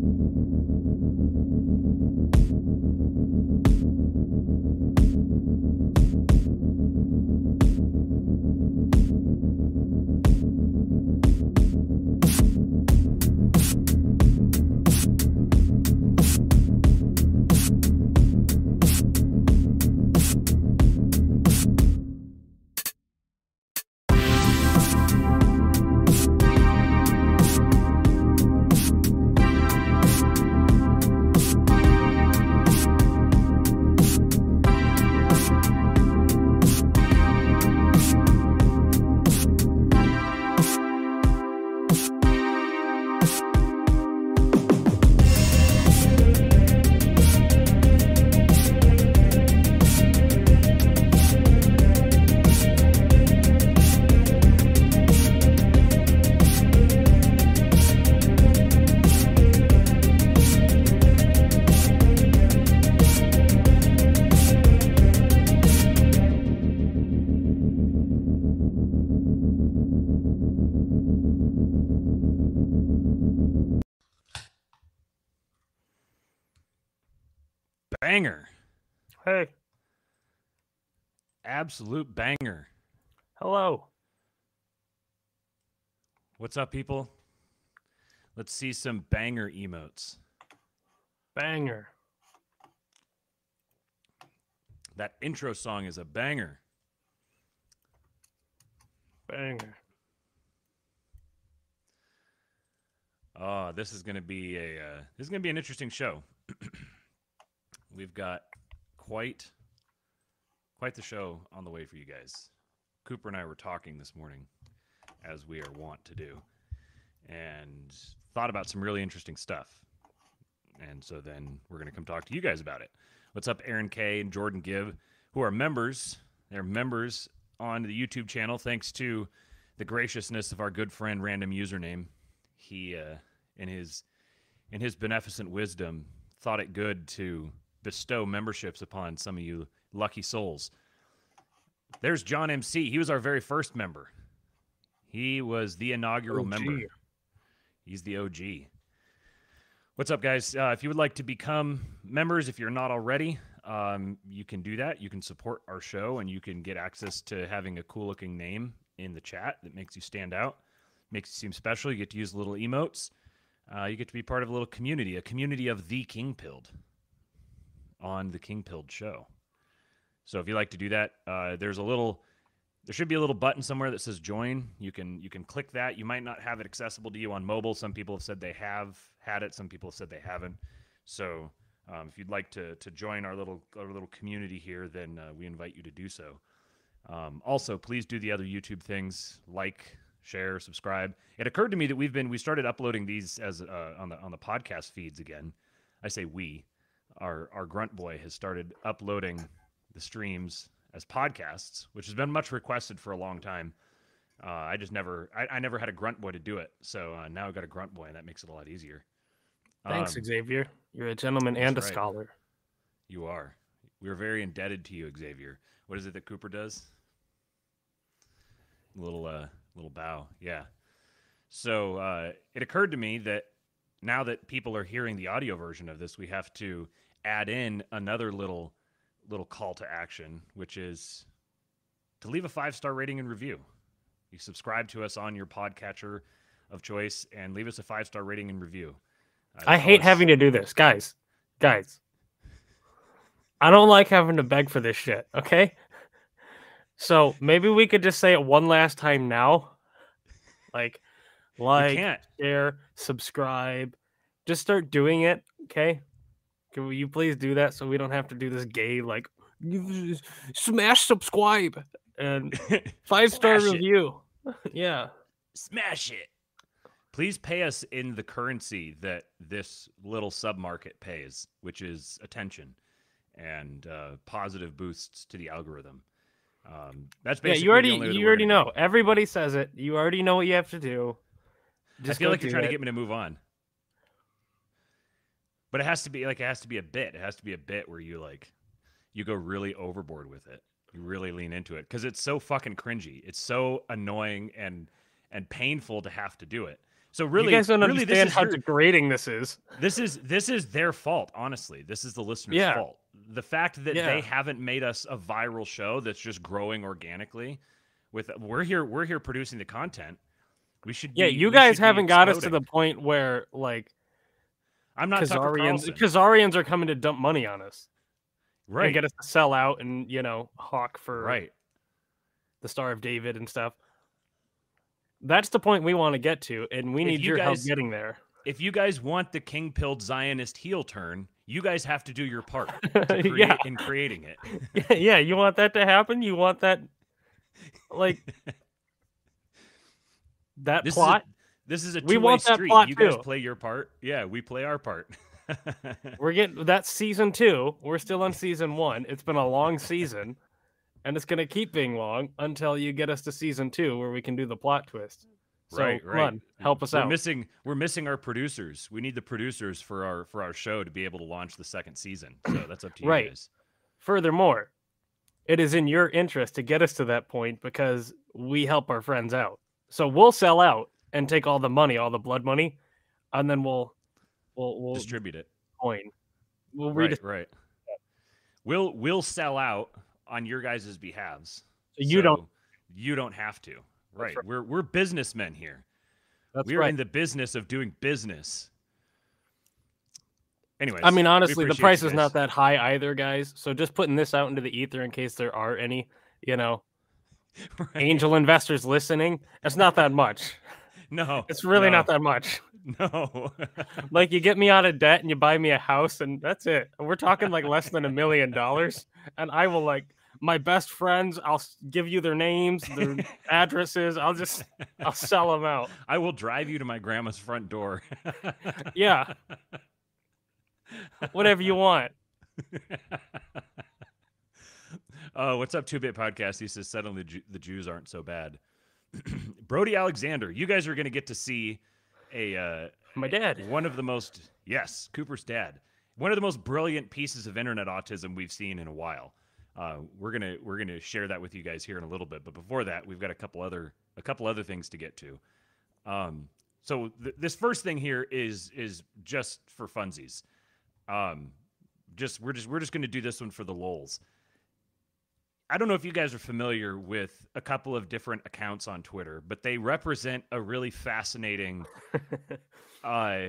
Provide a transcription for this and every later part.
Banger. Hey, Absolute banger. hello. What's up, people? Let's see some banger emotes. Banger. That intro song is a banger. Banger. Oh, this is going to be a uh, this is going to be an interesting show. We've got quite quite the show on the way for you guys. Cooper and I were talking this morning, as we are wont to do, and thought about some really interesting stuff. And so then we're going to come talk to you guys about it. What's up, Aaron K and Jordan Gibb, who are members? They're members on the YouTube channel, thanks to the graciousness of our good friend Random Username. He, uh, in his in his beneficent wisdom, thought it good to bestow memberships upon some of you lucky souls. There's John MC. He was our very first member. He was the inaugural OG. member. He's the OG. What's up, guys? Uh, if you would like to become members, if you're not already, um, you can do that. You can support our show and you can get access to having a cool looking name in the chat that makes you stand out, makes you seem special. You get to use little emotes. Uh, you get to be part of a little community, a community of the King Pilled on the King Pilled show. So if you like to do that, uh, there's a little there should be a little button somewhere that says join. You can you can click that. You might not have it accessible to you on mobile. Some people have said they have had it. Some people have said they haven't. So um, if you'd like to to join our little our little community here then uh, we invite you to do so. Um, also please do the other youtube things like share subscribe. It occurred to me that we've been we started uploading these as uh, on the on the podcast feeds again. I say we. Our our grunt boy has started uploading the streams as podcasts, which has been much requested for a long time. Uh, I just never, I, I never had a grunt boy to do it, so uh, now I've got a grunt boy, and that makes it a lot easier. Thanks, Um, Xavier. You're a gentleman and a right. scholar. You are. We are very indebted to you, Xavier. What is it that Cooper does? Little, uh, little bow. Yeah. So uh, it occurred to me that now that people are hearing the audio version of this, we have to add in another little, little call to action, which is to leave a five star rating and review. You subscribe to us on your podcatcher of choice and leave us a five star rating and review. Uh, I hate us- having to do this, guys. Guys, I don't like having to beg for this shit. Okay, so maybe we could just say it one last time now, like, like, share, subscribe. Just start doing it. Okay, can you please do that so we don't have to do this gay like smash subscribe and five star review. yeah. Smash it. Please pay us in the currency that this little submarket pays, which is attention and uh, positive boosts to the algorithm. Um, that's Yeah, you already you already know. Everybody says it. You already know what you have to do. I feel like you're trying to get me to move on, but it has to be like it has to be a bit. It has to be a bit where you like you go really overboard with it. You really lean into it because it's so fucking cringy. It's so annoying and and painful to have to do it. So really, you guys don't really, understand how your- degrading this is. this is this is their fault. Honestly, this is the listener's Yeah. fault. The fact that Yeah. they haven't made us a viral show that's just growing organically. With we're here, we're here producing the content. We should. Yeah, be- you guys haven't got us to the point where like I'm not Khazarians Khazarians are coming to dump money on us right. and get us to sell out and you know hawk for right. the Star of David and stuff. That's the point we want to get to, and we If need you your guys- help getting there. If you guys want the king pilled Zionist heel turn, you guys have to do your part to create, yeah, in creating it. yeah. You want that to happen? You want that, like that This plot? Is this is a We two-way want that street. plot you guys play your part. Yeah, we play our part. We're getting that's season two. We're still on season one. It's been a long season, and it's gonna keep being long until you get us to season two, where we can do the plot twist. So Right, right. on, help us we're out. missing we're missing our producers. We need the producers for our for our show to be able to launch the second season. So that's up to you Right. guys. Furthermore, it is in your interest to get us to that point because we help our friends out. So we'll sell out and take all the money, all the blood money, and then we'll we'll we'll Distribute it. coin. We'll Right, read right. We'll we'll sell out on your guys' behalves. So you don't- You don't have to. Right. right. We're we're businessmen here. That's We're right. in the business of doing business. Anyways, I mean, honestly, the price is not that high either, guys. So just putting this out into the ether in case there are any, you know, Right. angel investors listening. It's not that much. No, It's really no, not that much. No. Like you get me out of debt and you buy me a house, and that's it. We're talking like less than a million dollars, and I will like my best friends. I'll give you their names, their addresses. I'll just I'll sell them out. I will drive you to my grandma's front door. Yeah, whatever you want. uh, what's up, Two Bit Podcast? He says suddenly the Jews aren't so bad. Brody Alexander, you guys are going to get to see a uh, My dad. one of the most yes, Cooper's dad, one of the most brilliant pieces of internet autism we've seen in a while. Uh, we're gonna we're gonna share that with you guys here in a little bit, but before that, we've got a couple other a couple other things to get to. Um, so th- this first thing here is is just for funsies. Um, just we're just we're just gonna do this one for the lols. I don't know if you guys are familiar with a couple of different accounts on Twitter, but they represent a really fascinating uh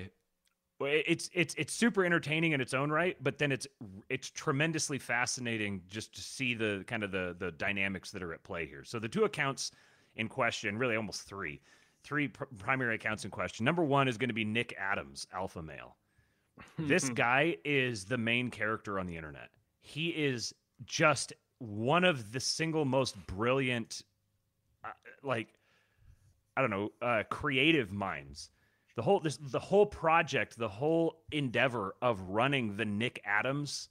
it's it's it's super entertaining in its own right but then it's it's tremendously fascinating just to see the kind of the the dynamics that are at play here. So the two accounts in question really almost three three pr- primary accounts in question. Number one is going to be nick adams alpha male. This guy is the main character on the internet. He is just one of the single most brilliant uh, like i don't know uh creative minds. The whole this the whole project the whole endeavor of running the nick adams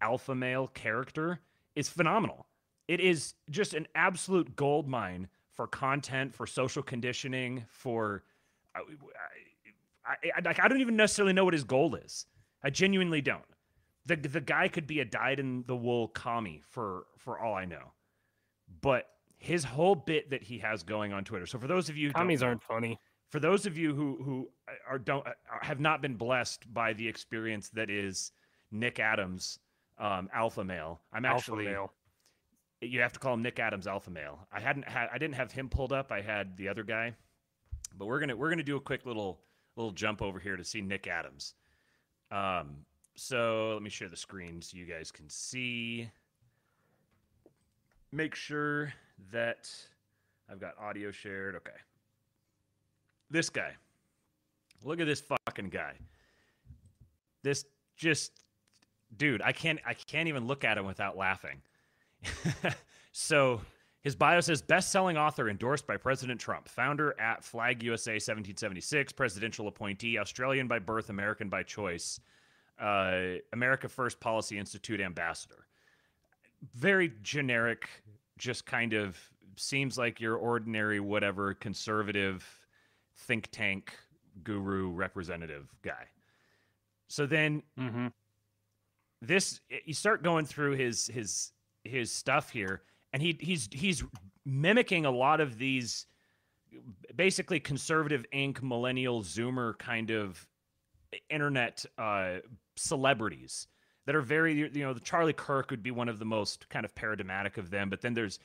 alpha male character is phenomenal. It is just an absolute gold mine for content for social conditioning for I, I, I, like, I don't even necessarily know what his goal is. I genuinely don't the, the guy could be a dyed in the wool commie for for all i know but his whole bit that he has going on twitter so for those of you Commies aren't funny. for those of you who who are don't have not been blessed by the experience that is Nick Adams um, alpha male, I'm Alpha actually male. you have to call him Nick Adams alpha male. I hadn't had I didn't have him pulled up. I had the other guy, but we're gonna we're gonna do a quick little little jump over here to see Nick Adams. Um, so let me share the screen so you guys can see. Make sure that I've got audio shared. Okay. This guy. Look at this fucking guy. This just dude, I can't I can't even look at him without laughing. so his bio says best-selling author endorsed by President Trump, founder at Flag USA 1776, presidential appointee, Australian by birth, American by choice, uh, America First Policy Institute ambassador. Very generic, just kind of seems like your ordinary whatever conservative think tank guru representative guy. So then Mm-hmm. this you start going through his his his stuff here and he he's he's mimicking a lot of these basically conservative ink millennial zoomer kind of internet uh, celebrities that are very you know the charlie kirk would be one of the most kind of paradigmatic of them but then there's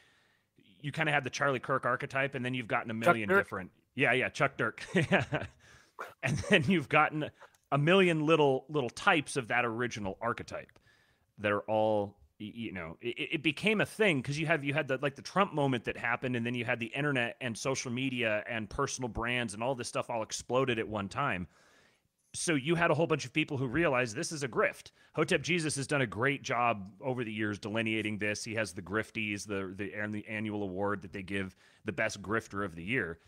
you kind of have the charlie kirk archetype and then you've gotten a million different yeah yeah chuck dirk. And then you've gotten a million little little types of that original archetype that are all you know it, it became a thing because you have you had the like the trump moment that happened and then you had the internet and social media and personal brands and all this stuff all exploded at one time so you had a whole bunch of people who realized this is a grift. Hotep Jesus has done a great job over the years delineating this. He has the grifties, the the, the annual award that they give the best grifter of the year,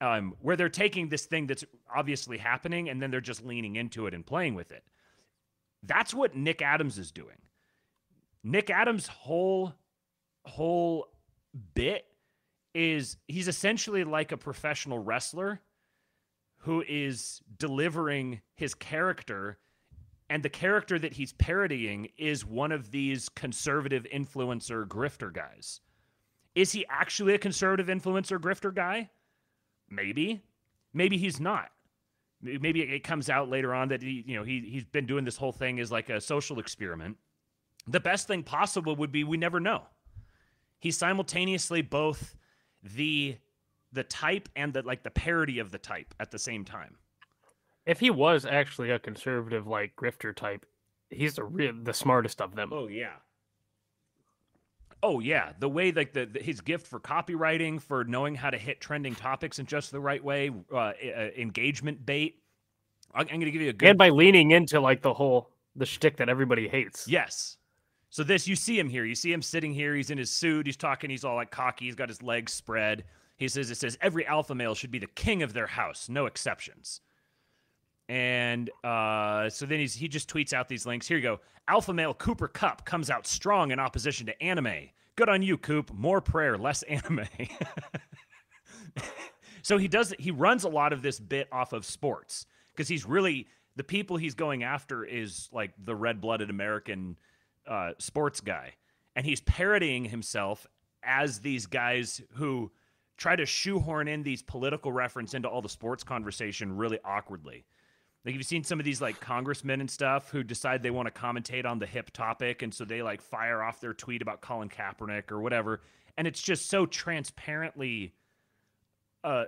um, where they're taking this thing that's obviously happening and then they're just leaning into it and playing with it. That's what Nick Adams is doing. Nick Adams' whole whole bit is he's essentially like a professional wrestler who is delivering his character and the character that he's parodying is one of these conservative influencer grifter guys. Is he actually a conservative influencer grifter guy? Maybe. Maybe he's not. Maybe it comes out later on that he, you know, he he's been doing this whole thing as like a social experiment the best thing possible would be we never know. He's simultaneously both the the type and the like the parody of the type at the same time. If he was actually a conservative like grifter type, he's the real the smartest of them. Oh yeah. Oh yeah, the way like the, the, his gift for copywriting, for knowing how to hit trending topics in just the right way, uh, uh, engagement bait. I'm, I'm going to give you a good and by leaning into like the whole the shtick that everybody hates. Yes, so this, you see him here. You see him sitting here. He's in his suit. He's talking. He's all like cocky. He's got his legs spread. He says, "It says every alpha male should be the king of their house, no exceptions." And uh, so then he's, he just tweets out these links. Here you go. Alpha male Cooper Kupp comes out strong in opposition to anime. Good on you, Coop. More prayer, less anime. so he does. He runs a lot of this bit off of sports because he's really the people he's going after is like the red-blooded American uh, sports guy, and he's parodying himself as these guys who try to shoehorn in these political reference into all the sports conversation really awkwardly. Like, you've you seen some of these like congressmen and stuff who decide they want to commentate on the hip topic, and so they like fire off their tweet about Colin Kaepernick or whatever, and it's just so transparently, uh,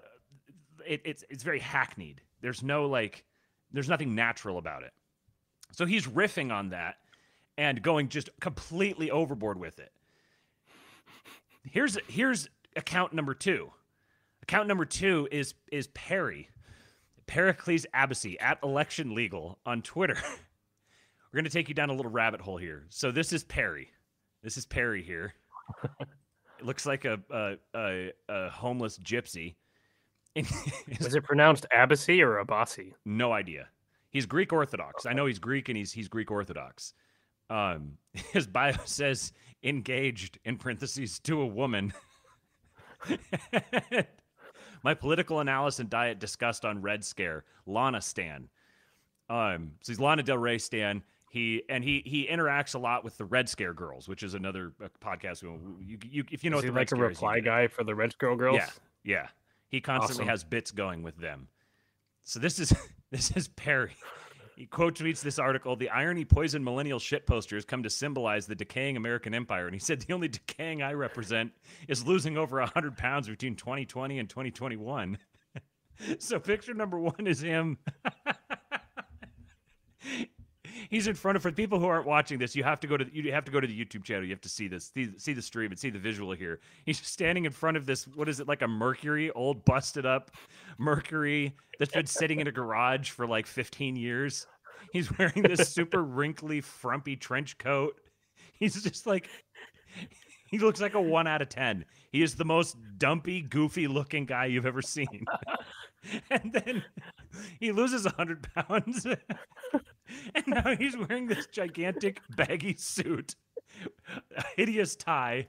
it, it's it's very hackneyed. There's no like, there's nothing natural about it. So he's riffing on that, and going just completely overboard with it. Here's here's account number two. Account number two is is Perry, Pericles Abbassy at Election Legal on Twitter. We're gonna take you down a little rabbit hole here. So this is Perry. This is Perry here. it looks like a a, a, a homeless gypsy. is it pronounced Abbassy or Abassi? No idea. He's Greek Orthodox. I know he's Greek and he's he's Greek Orthodox. Um, his bio says engaged in parentheses to a woman. My political analysis and diet discussed on Red Scare. Lana Stan. Um, so he's Lana Del Rey Stan. He and he he interacts a lot with the Red Scare girls, which is another uh, podcast. You, you, if you know is what the like Red a reply is, guy for the Red Scare girls. Yeah, yeah. He constantly Awesome. has bits going with them. So this is this is Perry. He quote tweets this article The irony poison millennial shit posters come to symbolize the decaying American empire. And he said, The only decaying I represent is losing over 100 pounds between 2020 and 2021. so picture number one is him. He's in front of for people who aren't watching this. You have to go to you have to go to the YouTube channel. You have to see this, see, see the stream, and see the visual here. He's standing in front of this. What is it like a Mercury, old busted up Mercury that's been sitting in a garage for like 15 years. He's wearing this super wrinkly, frumpy trench coat. He's just like he looks like a one out of ten. He is the most dumpy, goofy looking guy you've ever seen. and then he loses 100 pounds. and now he's wearing this gigantic, baggy suit, a hideous tie,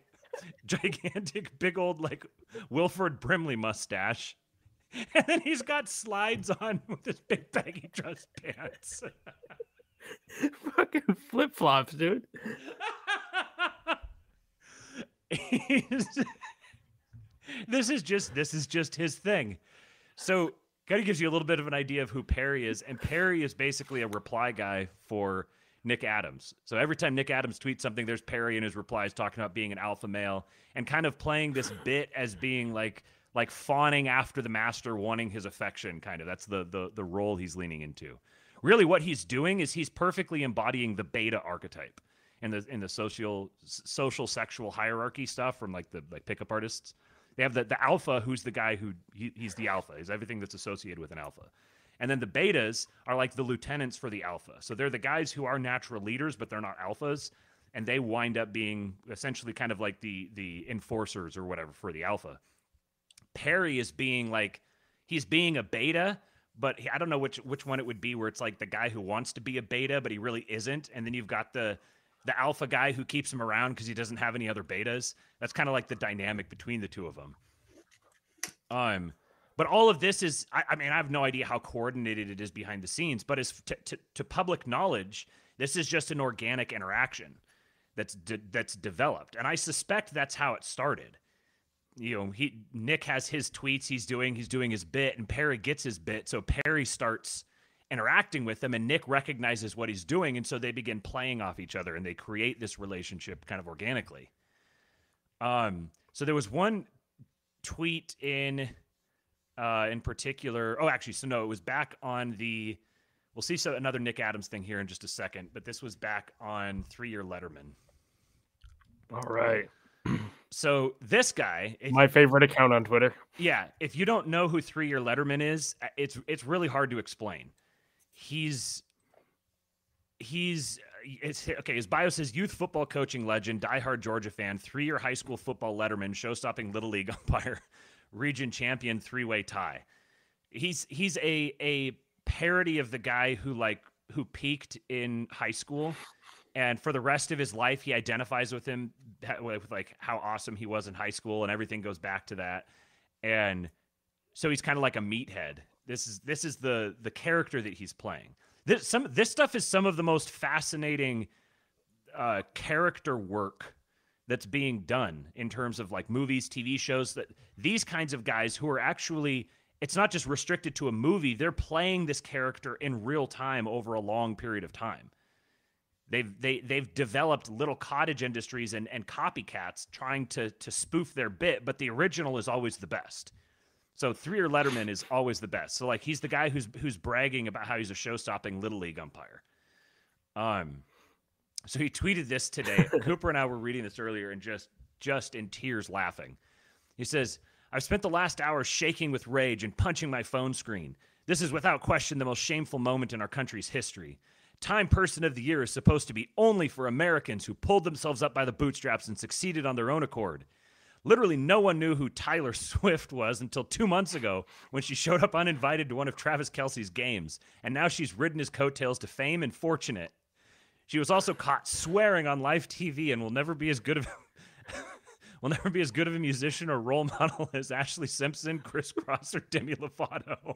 gigantic, big old, like Wilford Brimley mustache. And then he's got slides on with his big baggy dress pants. Fucking flip flops, dude. This is just this is just his thing. So kind of gives you a little bit of an idea of who Perry is. And Perry is basically a reply guy for Nick Adams. So every time Nick Adams tweets something, there's Perry in his replies talking about being an alpha male and kind of playing this bit as being like like fawning after the master, wanting his affection. Kind of that's the the the role he's leaning into. Really, what he's doing is he's perfectly embodying the beta archetype in the in the social social sexual hierarchy stuff from like the like pickup artists. They have the, the alpha, who's the guy who he, he's the alpha, he's everything that's associated with an alpha. And then the betas are like the lieutenants for the alpha. So they're the guys who are natural leaders, but they're not alphas. And they wind up being essentially kind of like the the enforcers or whatever for the alpha. Perry is being like he's being a beta, but I don't know which which one it would be where it's like the guy who wants to be a beta, but he really isn't. And then you've got the the alpha guy who keeps him around because he doesn't have any other betas. That's kind of like the dynamic between the two of them. Um, but all of this is, I, I, mean, I have no idea how coordinated it is behind the scenes, but as to, to, public knowledge, this is just an organic interaction that's de- that's developed, and I suspect that's how it started. You know, he Nick has his tweets he's doing, he's doing his bit, and Perry gets his bit, so Perry starts interacting with them and Nick recognizes what he's doing and so they begin playing off each other and they create this relationship kind of organically. Um so there was one tweet in uh in particular oh actually so no it was back on the we'll see so another Nick Adams thing here in just a second but this was back on 3-year Letterman. All right. So this guy, my favorite account on Twitter. Yeah, if you don't know who Three Year Letterman is, uh, it's it's really hard to explain he's he's it's okay. His bio says youth football coaching legend, diehard Georgia fan, three-year high school football letterman, show-stopping little league umpire, region champion, three-way tie. He's he's a a parody of the guy who like who peaked in high school, and for the rest of his life, he identifies with him with like how awesome he was in high school, and everything goes back to that. And so he's kind of like a meathead this is this is the the character that he's playing. This some this stuff is some of the most fascinating uh, character work that's being done in terms of like movies, TV shows. That these kinds of guys who are actually it's not just restricted to a movie; they're playing this character in real time over a long period of time. They've they they've developed little cottage industries and, and copycats trying to to spoof their bit, but the original is always the best. So three-year Letterman is always the best. So like he's the guy who's who's bragging about how he's a show-stopping little league umpire. Um, so he tweeted this today. Cooper and I were reading this earlier and just just in tears laughing. He says, "I've spent the last hour shaking with rage and punching my phone screen. This is without question the most shameful moment in our country's history." Time Person of the Year is supposed to be only for Americans who pulled themselves up by the bootstraps and succeeded on their own accord. Literally, no one knew who Tyler Swift was until two months ago when she showed up uninvited to one of Travis Kelce's games, and now she's ridden his coattails to fame and fortune. She was also caught swearing on live TV and will never be as good of will never be as good of a musician or role model as Ashlee Simpson, Kris Kross, or Demi Lovato.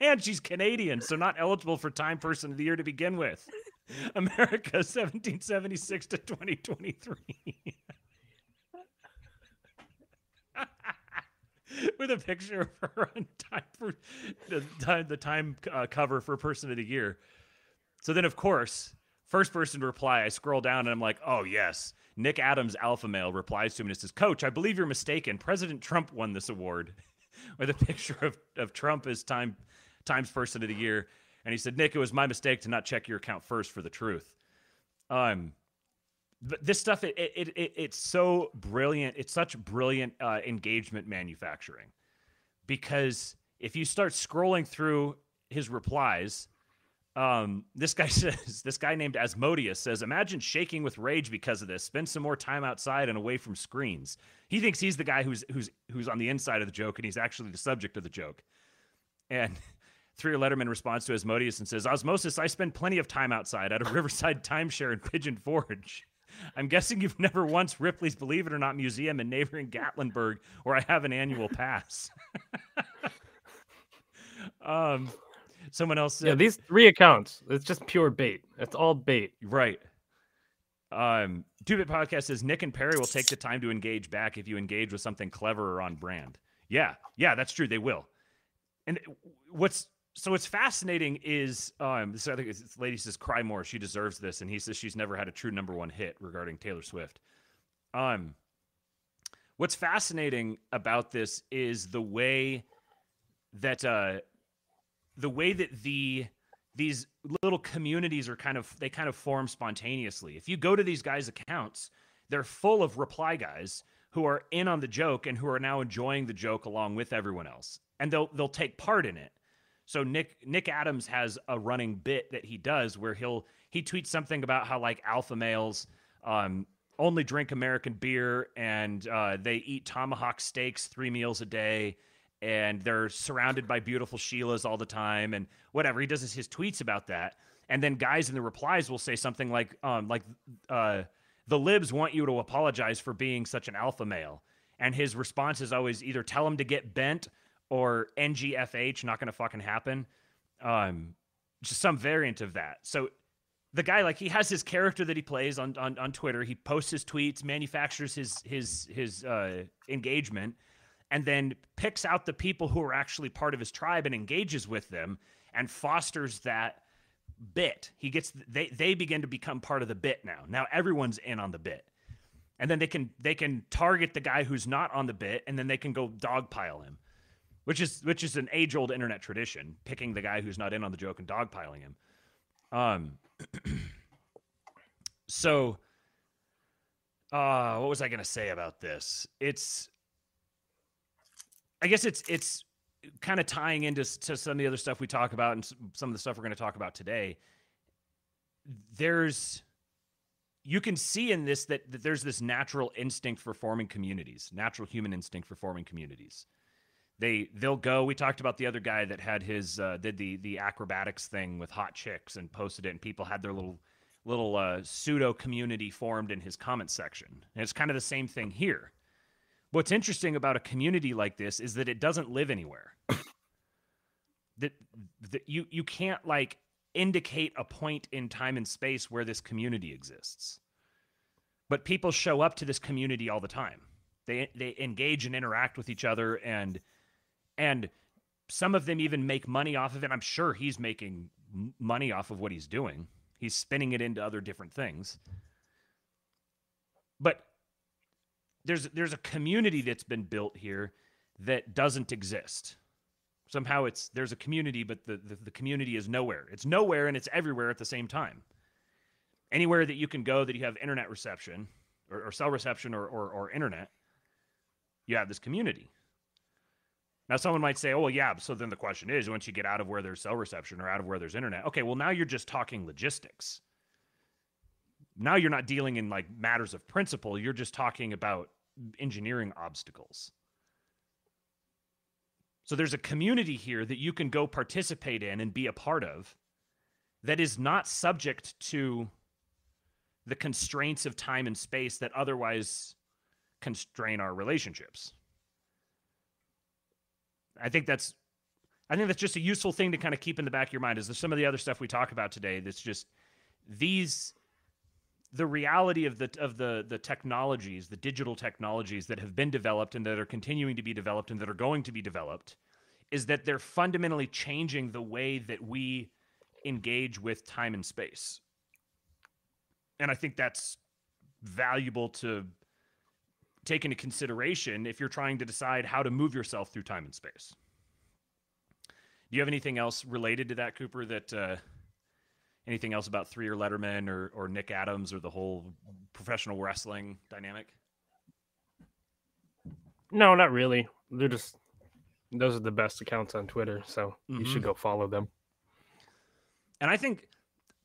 and she's Canadian, so not eligible for Time Person of the Year to begin with. America, 1776 to 2023. With a picture of her on time for the time, the time uh, cover for Person of the Year. So then, of course, first person to reply, I scroll down and I'm like, oh, yes. Nick Adams, alpha male, replies to him and says, Coach, I believe you're mistaken. President Trump won this award with a picture of, of Trump as time Times Person of the Year. And he said, Nick, it was my mistake to not check your account first for the truth. Um, but this stuff it, it, it it's so brilliant. It's such brilliant uh, engagement manufacturing. Because if you start scrolling through his replies um, this guy says this guy named asmodeus says imagine shaking with rage because of this. Spend some more time outside and away from screens. He thinks he's the guy who's who's who's on the inside of the joke and he's actually the subject of the joke. And Three Letterman responds to Asmodeus and says, Osmosis, I spend plenty of time outside at a Riverside timeshare in Pigeon Forge. I'm guessing you've never once Ripley's Believe It or Not Museum in neighboring Gatlinburg, where I have an annual pass. um, someone else said, Yeah, these three accounts, it's just pure bait. It's all bait. Right. Um, Two Bit Podcast says Nick and Perry will take the time to engage back if you engage with something clever or on brand. Yeah, yeah, that's true. They will. And what's so what's fascinating is um, this I think this lady says cry more. She deserves this, and he says she's never had a true number one hit regarding Taylor Swift. Um, what's fascinating about this is the way that uh, the way that the these little communities are kind of they kind of form spontaneously. If you go to these guys' accounts, they're full of reply guys who are in on the joke and who are now enjoying the joke along with everyone else. And they'll they'll take part in it. So Nick Nick Adams has a running bit that he does where he'll he tweets something about how like alpha males um, only drink American beer and uh, they eat tomahawk steaks three meals a day and they're surrounded by beautiful Sheilas all the time and whatever. He does his, his tweets about that. And then guys in the replies will say something like, um, like, uh, the libs want you to apologize for being such an alpha male. And his response is always either tell him to get bent or NGFH, not going to fucking happen. Um, just some variant of that. So the guy, like, he has his character that he plays on, on, on Twitter. He posts his tweets, manufactures his, his, his, uh, engagement and then picks out the people who are actually part of his tribe and engages with them and fosters that bit. He gets they they begin to become part of the bit now. Now everyone's in on the bit. And then they can they can target the guy who's not on the bit and then they can go dogpile him. Which is which is an age-old internet tradition, picking the guy who's not in on the joke and dogpiling him. Um so uh what was I going to say about this? It's I guess it's it's kind of tying into to some of the other stuff we talk about and some of the stuff we're going to talk about today. There's you can see in this that, that there's this natural instinct for forming communities, natural human instinct for forming communities. They they'll go. We talked about the other guy that had his uh, did the the acrobatics thing with hot chicks and posted it, and people had their little little uh, pseudo community formed in his comment section. And it's kind of the same thing here What's interesting about a community like this is that it doesn't live anywhere. that, that you you can't like indicate a point in time and space where this community exists. But people show up to this community all the time. They they engage and interact with each other and and some of them even make money off of it. I'm sure he's making money off of what he's doing. He's spinning it into other different things. But there's there's a community that's been built here that doesn't exist. Somehow it's there's a community, but the, the, the community is nowhere. It's nowhere and it's everywhere at the same time. Anywhere that you can go that you have internet reception or, or cell reception or, or, or internet, you have this community. Now, someone might say, oh, well, yeah. So then the question is once you get out of where there's cell reception or out of where there's internet, okay, well, now you're just talking logistics. Now you're not dealing in like matters of principle. You're just talking about engineering obstacles. So there's a community here that you can go participate in and be a part of that is not subject to the constraints of time and space that otherwise constrain our relationships. I think that's I think that's just a useful thing to kind of keep in the back of your mind. Is there some of the other stuff we talk about today that's just these the reality of the of the the technologies, the digital technologies that have been developed and that are continuing to be developed and that are going to be developed, is that they're fundamentally changing the way that we engage with time and space. And I think that's valuable to take into consideration if you're trying to decide how to move yourself through time and space. Do you have anything else related to that, Cooper? That uh, anything else about three or Letterman or or Nick Adams or the whole professional wrestling dynamic? No, not really. They're just those are the best accounts on Twitter, so mm-hmm. you should mm-hmm. go follow them. And I think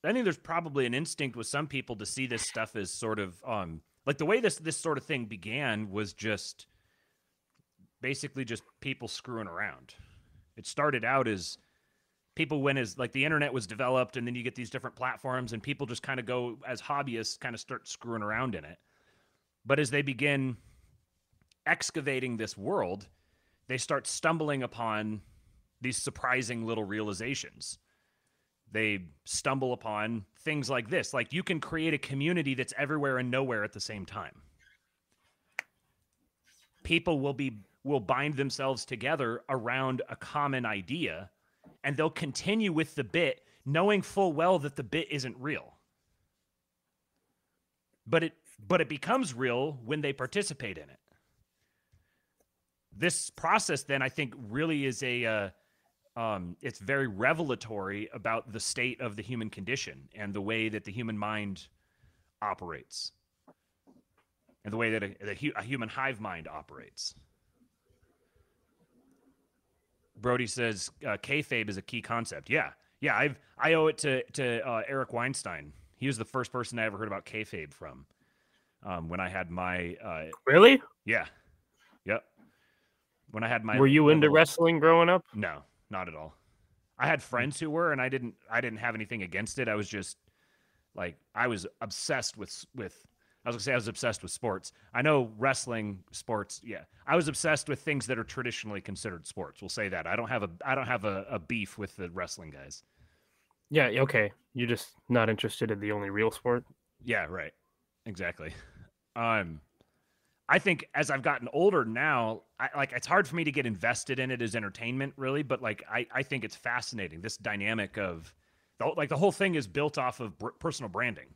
I think there's probably an instinct with some people to see this stuff as sort of um like the way this this sort of thing began was just basically just people screwing around. It started out as people went as like the internet was developed and then you get these different platforms and people just kind of go as hobbyists kind of start screwing around in it but as they begin excavating this world they start stumbling upon these surprising little realizations they stumble upon things like this. Like you can create a community that's everywhere and nowhere at the same time. People will be will bind themselves together around a common idea and they'll continue with the bit knowing full well that the bit isn't real. But it but it becomes real when they participate in it. This process then I think really is a uh, um, it's very revelatory about the state of the human condition and the way that the human mind operates and the way that a, a, a human hive mind operates. Brody says uh, kayfabe is a key concept. Yeah, yeah. I've I owe it to to uh, Eric Weinstein. He was the first person I ever heard about kayfabe from. Um, when I had my uh, really, yeah, yep. When I had my were you into wrestling growing up? No, not at all. I had friends who were, and I didn't. I didn't have anything against it. I was just like I was obsessed with with. I was gonna say I was obsessed with sports. I know wrestling, sports. Yeah, I was obsessed with things that are traditionally considered sports. We'll say that. I don't have a. I don't have a, a beef with the wrestling guys. Yeah. Okay. You're just not interested in the only real sport. Yeah. Right. Exactly. Um. I think as I've gotten older now, I, like it's hard for me to get invested in it as entertainment, really. But like I, I think it's fascinating this dynamic of, the, like the whole thing is built off of br- personal branding.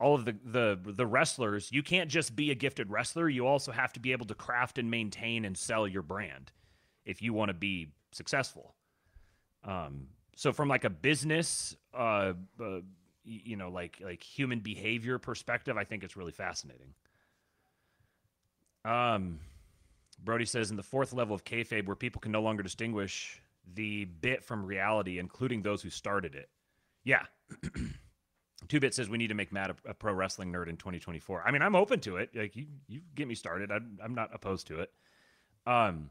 All of the the the wrestlers, you can't just be a gifted wrestler. You also have to be able to craft and maintain and sell your brand if you want to be successful. Um, so from like a business, uh, uh, you know, like like human behavior perspective, I think it's really fascinating. Um, Brody says in the fourth level of kayfabe, where people can no longer distinguish the bit from reality, including those who started it. Yeah. Two Bit says we need to make Matt a, a, pro wrestling nerd in 2024. I mean, I'm open to it. Like you, you get me started. I'm, I'm not opposed to it. Um,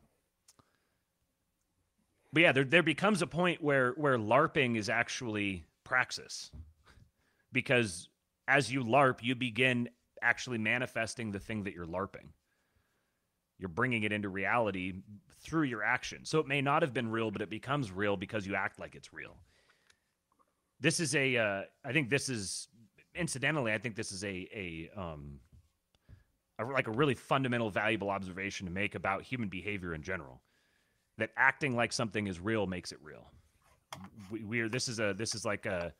but yeah, there there becomes a point where where LARPing is actually praxis, because as you LARP, you begin actually manifesting the thing that you're LARPing you're bringing it into reality through your action. So it may not have been real, but it becomes real because you act like it's real. This is a. Uh, I think this is, incidentally, I think this is a a um, a, like a really fundamental, valuable observation to make about human behavior in general. That acting like something is real makes it real. We, we're this is a this is like a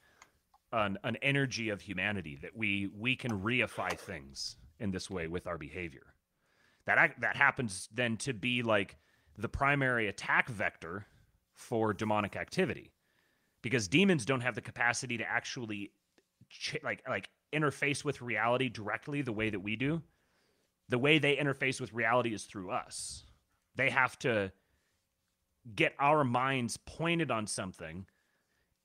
an, an energy of humanity that we we can reify things in this way with our behavior that that happens then to be like the primary attack vector for demonic activity. Because demons don't have the capacity to actually ch- like like interface with reality directly the way that we do. The way they interface with reality is through us. They have to get our minds pointed on something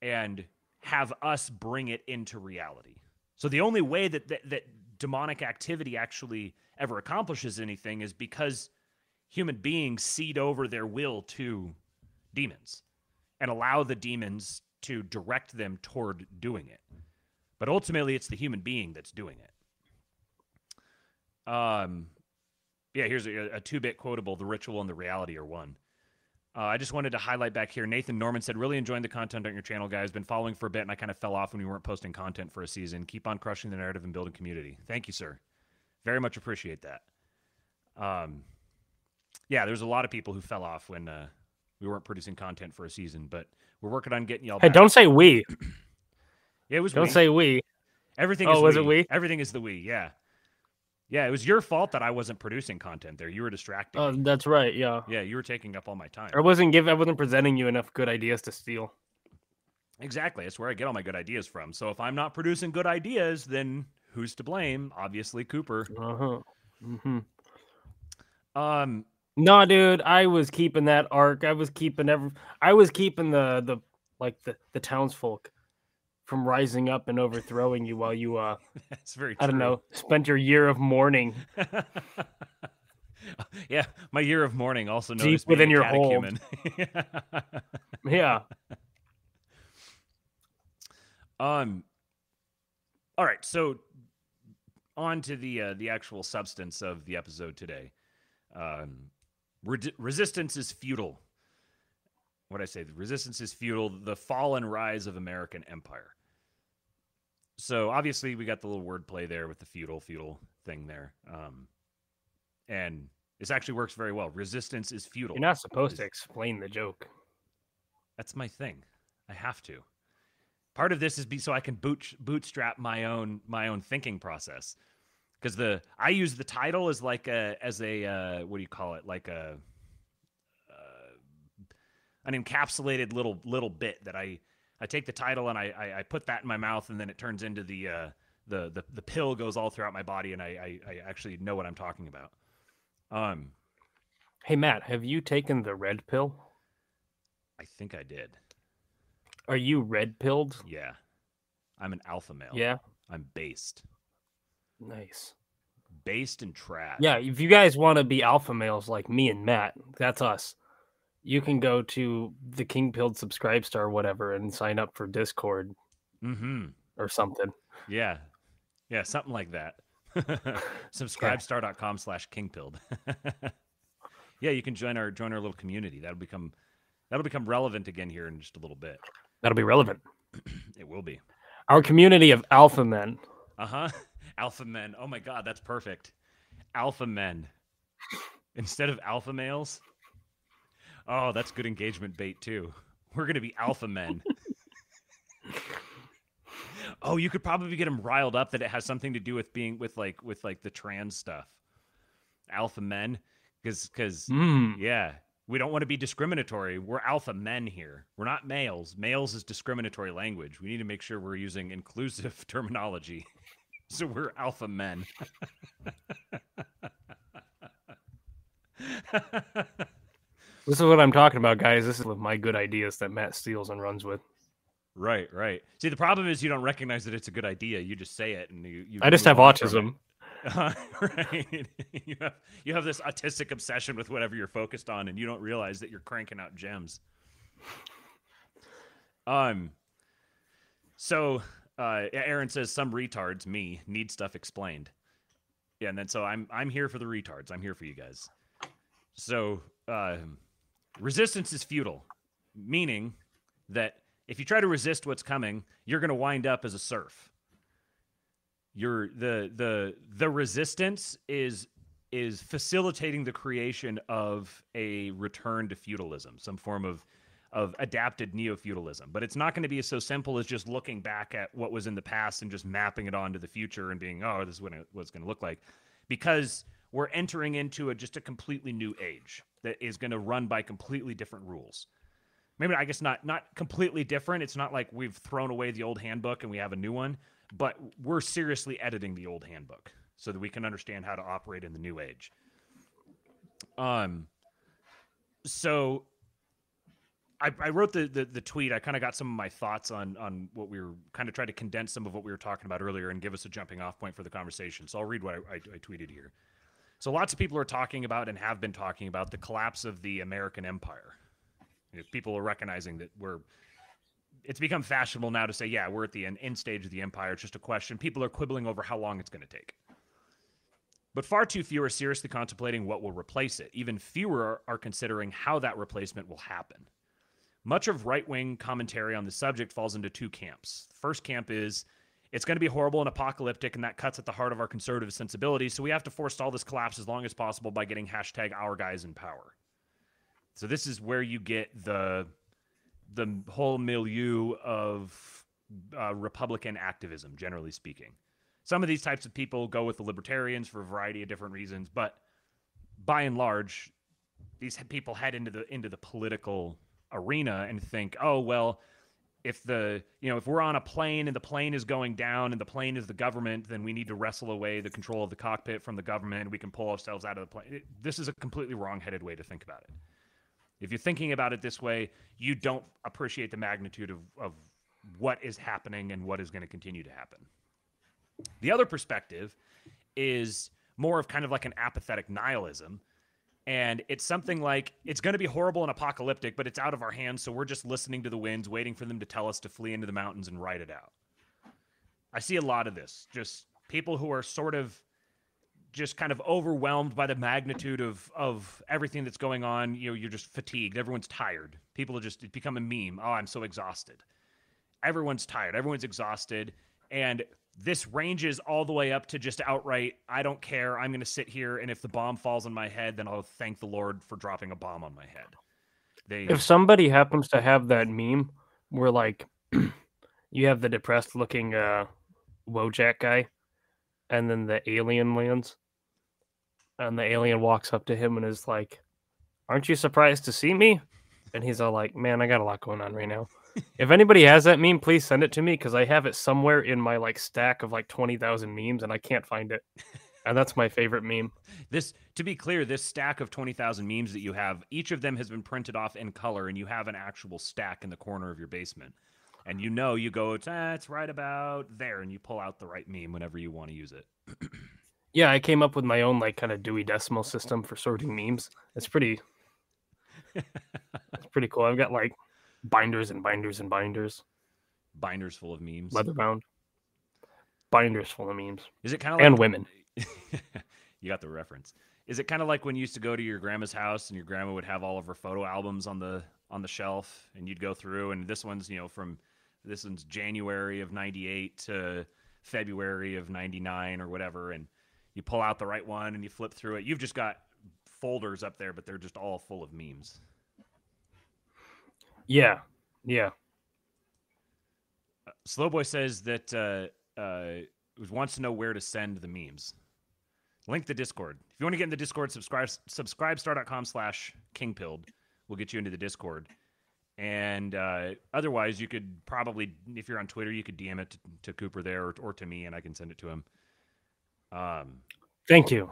and have us bring it into reality. So the only way that that, that demonic activity actually ever accomplishes anything is because human beings cede over their will to demons and allow the demons to direct them toward doing it. But ultimately, it's the human being that's doing it. Um, yeah, here's a, a two bit quotable The ritual and the reality are one. Uh, I just wanted to highlight back here. Nathan Norman said, Really enjoying the content on your channel, guys. Been following for a bit and I kind of fell off when we weren't posting content for a season. Keep on crushing the narrative and building community. Thank you, sir. Very much appreciate that. Um, yeah, there's a lot of people who fell off when uh, we weren't producing content for a season, but we're working on getting y'all. Hey, back. don't say we. yeah, it was. Don't we. say we. Everything. Oh, is was we. it we? Everything is the we. Yeah. Yeah, it was your fault that I wasn't producing content there. You were distracting. Oh, me. that's right. Yeah. Yeah, you were taking up all my time. I wasn't give. I wasn't presenting you enough good ideas to steal. Exactly. That's where I get all my good ideas from. So if I'm not producing good ideas, then who's to blame? Obviously, Cooper. Uh huh. Mm-hmm. Um. No, dude, I was keeping that arc. I was keeping every. I was keeping the the like the the townsfolk from rising up and overthrowing you while you uh. That's very. I don't know. Spent your year of mourning. yeah, my year of mourning, also known Deep within a your catechumen. Yeah. Um. All right, so on to the uh, the actual substance of the episode today. Um, re- resistance is futile. what I say, the resistance is futile. the fall and rise of American empire. So obviously we got the little wordplay there with the feudal feudal thing there. Um, and this actually works very well. Resistance is futile. You're not supposed to explain the joke. That's my thing. I have to. Part of this is be so I can boot, bootstrap my own my own thinking process. Because the I use the title as like a as a uh, what do you call it like a an encapsulated little little bit that I I take the title and I I, I put that in my mouth and then it turns into the uh, the the the pill goes all throughout my body and I, I I actually know what I'm talking about. Um. Hey Matt, have you taken the red pill? I think I did. Are you red pilled? Yeah. I'm an alpha male. Yeah. I'm based. Nice. Based and trash. Yeah, if you guys want to be alpha males like me and Matt, that's us you can go to the King Pilled subscribe star whatever and sign up for Discord mm-hmm. or something. Yeah. Yeah, something like that. Subscribestar.com slash kingpilled. yeah, you can join our join our little community. That'll become that'll become relevant again here in just a little bit. That'll be relevant. it will be. Our community of alpha men. Uh-huh. Alpha men. Oh my god, that's perfect. Alpha men. Instead of alpha males, Oh, that's good engagement bait too. We're gonna be alpha men. oh, you could probably get them riled up that it has something to do with being with like with like the trans stuff. Alpha men, because because mm. yeah, we don't want to be discriminatory. We're alpha men here. We're not males. Males is discriminatory language. We need to make sure we're using inclusive terminology. so we're alpha men. This is what I'm talking about, guys. This is with my good ideas that Matt steals and runs with. Right, right. See, the problem is you don't recognize that it's a good idea. You just say it, and you. you I just have autism. Right. you have you have this autistic obsession with whatever you're focused on, and you don't realize that you're cranking out gems. Um. So, uh, Aaron says some retards, me, need stuff explained. Yeah, and then so I'm I'm here for the retards. I'm here for you guys. So, uh, Resistance is futile, meaning that if you try to resist what's coming, you're going to wind up as a serf. You're the the the resistance is is facilitating the creation of a return to feudalism, some form of of adapted neo-feudalism. But it's not going to be so simple as just looking back at what was in the past and just mapping it onto the future and being, oh, this is what, it, what it's going to look like, because we're entering into a just a completely new age that is going to run by completely different rules. Maybe I guess not not completely different. It's not like we've thrown away the old handbook and we have a new one, but we're seriously editing the old handbook so that we can understand how to operate in the new age. Um so I, I wrote the, the, the tweet. I kind of got some of my thoughts on on what we were kind of trying to condense some of what we were talking about earlier and give us a jumping off point for the conversation. So I'll read what I, I, I tweeted here. So lots of people are talking about and have been talking about the collapse of the American empire. You know, people are recognizing that we're it's become fashionable now to say, yeah, we're at the end, end stage of the empire. It's just a question. People are quibbling over how long it's going to take. But far too few are seriously contemplating what will replace it. Even fewer are considering how that replacement will happen. Much of right wing commentary on the subject falls into two camps. The first camp is it's going to be horrible and apocalyptic, and that cuts at the heart of our conservative sensibility. So we have to forestall this collapse as long as possible by getting hashtag our guys in power. So this is where you get the the whole milieu of uh, Republican activism, generally speaking. Some of these types of people go with the libertarians for a variety of different reasons, but by and large, these people head into the into the political arena and think, oh well, if the you know if we're on a plane and the plane is going down and the plane is the government then we need to wrestle away the control of the cockpit from the government. And we can pull ourselves out of the plane. This is a completely wrong-headed way to think about it if you're thinking about it this way you don't appreciate the magnitude of, of what is happening and what is going to continue to happen the other perspective is more of kind of like an apathetic nihilism and it's something like it's going to be horrible and apocalyptic, but it's out of our hands. So we're just listening to the winds, waiting for them to tell us to flee into the mountains and ride it out. I see a lot of this, just people who are sort of just kind of overwhelmed by the magnitude of of everything that's going on. You know, you're just fatigued. Everyone's tired. People are just become a meme. Oh, I'm so exhausted. Everyone's tired. Everyone's exhausted, and this ranges all the way up to just outright. I don't care. I'm going to sit here, and if the bomb falls on my head, then I'll thank the Lord for dropping a bomb on my head. They, if somebody happens to have that meme where like you have the depressed looking uh Wojak guy, and then the alien lands, and the alien walks up to him and is like, "Aren't you surprised to see me?" And he's all like, "Man, I got a lot going on right now." if anybody has that meme, please send it to me because I have it somewhere in my like stack of like twenty thousand memes, and I can't find it. and that's my favorite meme. This, to be clear, this stack of twenty thousand memes that you have, each of them has been printed off in color, and you have an actual stack in the corner of your basement. And you know, you go, it's, ah, it's right about there, and you pull out the right meme whenever you want to use it. yeah, I came up with my own like kind of Dewey Decimal system for sorting memes. It's pretty. it's pretty cool. I've got like binders and binders and binders. Binders full of memes. Leather bound. Binders full of memes. Is it kind of like, and women? you got the reference. Is it kind of like when you used to go to your grandma's house and your grandma would have all of her photo albums on the on the shelf and you'd go through and this one's you know from this one's January of 98 to February of 99 or whatever and you pull out the right one and you flip through it. You've just got folders up there but they're just all full of memes. Yeah. Yeah. Uh, Slowboy says that uh, uh, wants to know where to send the memes. Link the Discord. If you want to get in the Discord, subscribe subscribestar.com slash kingpilled. We'll get you into the Discord. And uh, otherwise, you could probably, if you're on Twitter, you could DM it to, to Cooper there or, or, to me, and I can send it to him. Um, Thank you.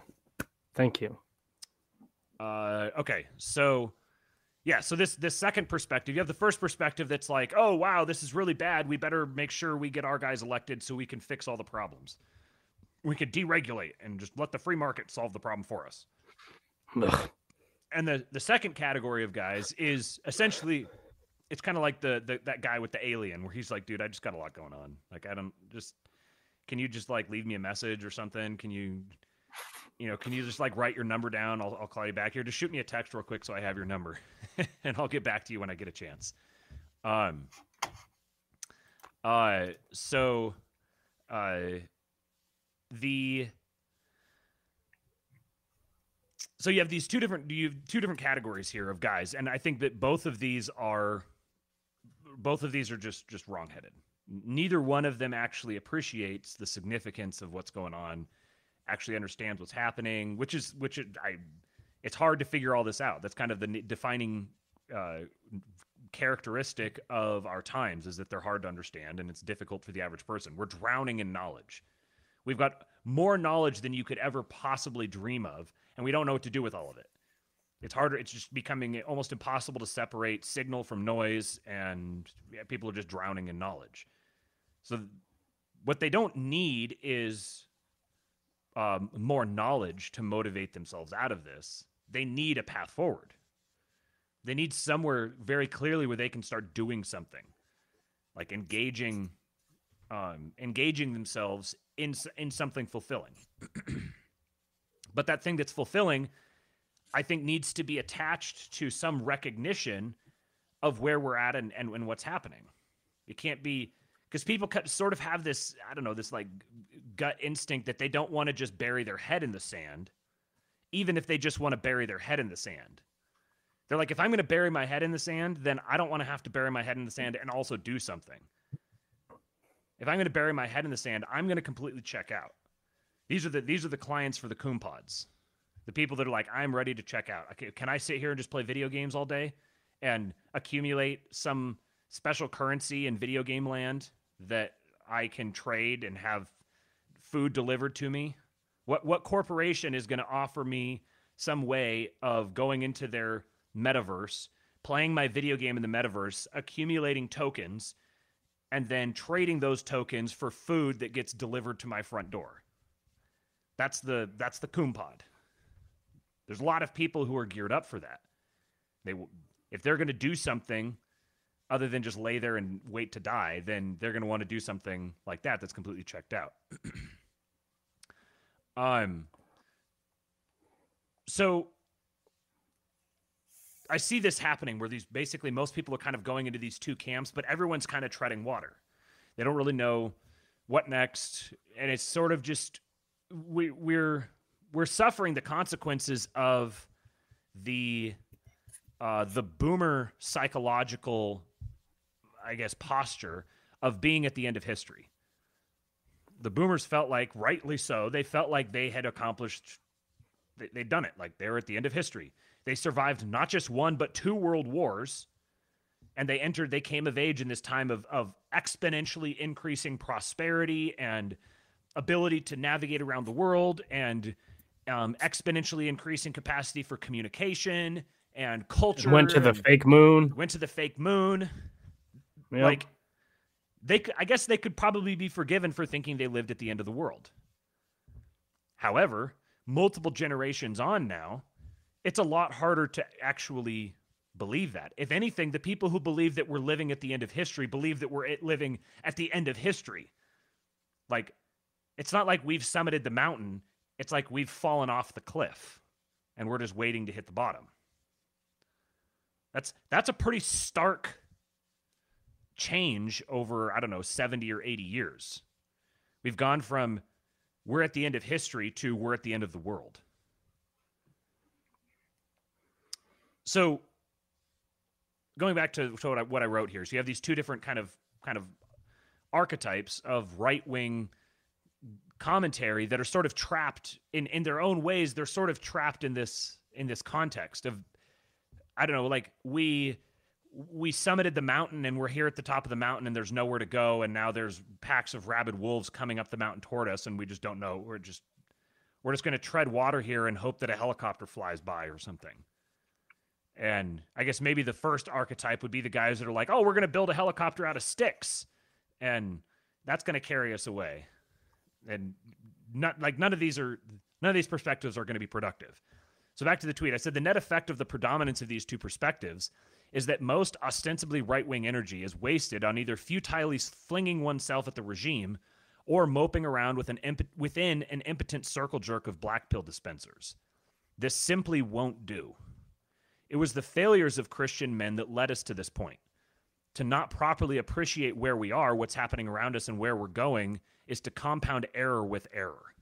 Thank you. Uh, okay, so yeah, so this this second perspective, you have the first perspective that's like, oh wow, this is really bad. We better make sure we get our guys elected so we can fix all the problems. We could deregulate and just let the free market solve the problem for us. Ugh. And the the second category of guys is essentially it's kind of like the, the that guy with the alien where he's like, dude, I just got a lot going on. Like I don't just can you just like leave me a message or something? Can you you know, can you just like write your number down? I'll, I'll call you back here. Just shoot me a text real quick so I have your number, and I'll get back to you when I get a chance. Um. Uh. So, uh, the so you have these two different you have two different categories here of guys, and I think that both of these are both of these are just just wrongheaded. Neither one of them actually appreciates the significance of what's going on actually understands what's happening, which is which I it's hard to figure all this out. That's kind of the defining uh, characteristic of our times is that they're hard to understand and it's difficult for the average person. We're drowning in knowledge. We've got more knowledge than you could ever possibly dream of, and we don't know what to do with all of it. It's harder. It's just becoming almost impossible to separate signal from noise, and people are just drowning in knowledge. So, what they don't need is um, more knowledge to motivate themselves out of this. They need a path forward. They need somewhere very clearly where they can start doing something, like engaging, um, engaging themselves in in something fulfilling. but that thing that's fulfilling, I think, needs to be attached to some recognition of where we're at and, and, and what's happening. It can't be because people sort of have this i don't know this like gut instinct that they don't want to just bury their head in the sand even if they just want to bury their head in the sand. They're like if i'm going to bury my head in the sand then i don't want to have to bury my head in the sand and also do something. If i'm going to bury my head in the sand i'm going to completely check out. These are the these are the clients for the coon pods. The people that are like i'm ready to check out. Can i sit here and just play video games all day and accumulate some special currency in video game land that I can trade and have food delivered to me? What what corporation is going to offer me some way of going into their metaverse, playing my video game in the metaverse, accumulating tokens, and then trading those tokens for food that gets delivered to my front door? That's the that's the Pod. There's a lot of people who are geared up for that. They if they're going to do something other than just lay there and wait to die, then they're going to want to do something like that that's completely checked out. um, so I see this happening where these basically most people are kind of going into these two camps, but everyone's kind of treading water. They don't really know what next, and it's sort of just we we're we're suffering the consequences of the uh, the boomer psychological, I guess, posture of being at the end of history. The boomers felt like, rightly so, they felt like they had accomplished, they, they'd done it. Like they were at the end of history. They survived not just one, but two world wars. And they entered, they came of age in this time of, of exponentially increasing prosperity and ability to navigate around the world and um, exponentially increasing capacity for communication and culture. Went to the fake moon. went to the fake moon. Yep. Like they, I guess they could probably be forgiven for thinking they lived at the end of the world. However, multiple generations on now, it's a lot harder to actually believe that. If anything, the people who believe that we're living at the end of history believe that we're eh, living at the end of history. Like, it's not like we've summited the mountain, it's like we've fallen off the cliff and we're just waiting to hit the bottom. That's that's a pretty stark change over I don't know 70 or 80 years. We've gone from we're at the end of history to we're at the end of the world. So going back to, to what, I, what I wrote here, so you have these two different kind of kind of archetypes of right wing commentary that are sort of trapped in in their own ways. They're sort of trapped in this in this context of I don't know, like we we summited the mountain and we're here at the top of the mountain and there's nowhere to go and now there's packs of rabid wolves coming up the mountain toward us and we just don't know. We're just we're just going to tread water here and hope that a helicopter flies by or something. And I guess maybe the first archetype would be the guys that are like, "Oh, we're going to build a helicopter out of sticks." And that's going to carry us away. And not like none of these are none of these perspectives are going to be productive. So back to the tweet. I said the net effect of the predominance of these two perspectives is that most ostensibly right wing energy is wasted on either futilely flinging oneself at the regime or moping around with an imp- within an impotent circle jerk of black pill dispensers. This simply won't do. It was the failures of Christian men that led us to this point. To not properly appreciate where we are, what's happening around us, and where we're going is to compound error with error.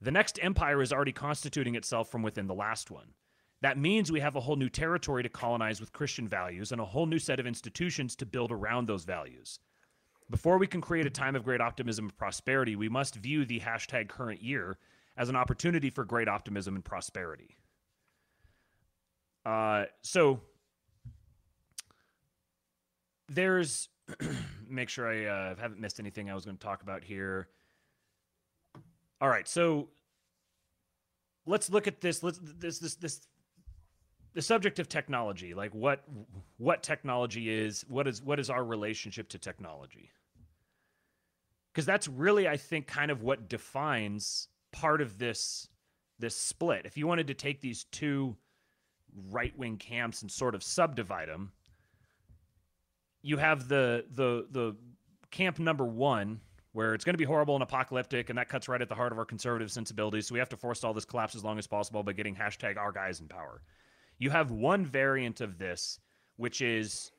The next empire is already constituting itself from within the last one. That means we have a whole new territory to colonize with Christian values and a whole new set of institutions to build around those values. Before we can create a time of great optimism and prosperity, we must view the hashtag current year as an opportunity for great optimism and prosperity. Uh, so there's make sure I uh, haven't missed anything I was going to talk about here. All right, so let's look at this. Let's this this this the subject of technology, like what what technology is, what is what is our relationship to technology? Because that's really, I think, kind of what defines part of this this split. If you wanted to take these two right wing camps and sort of subdivide them, you have the the the camp number one where it's going to be horrible and apocalyptic, and that cuts right at the heart of our conservative sensibilities. So we have to forestall this collapse as long as possible by getting hashtag our guys in power. You have one variant of this, which is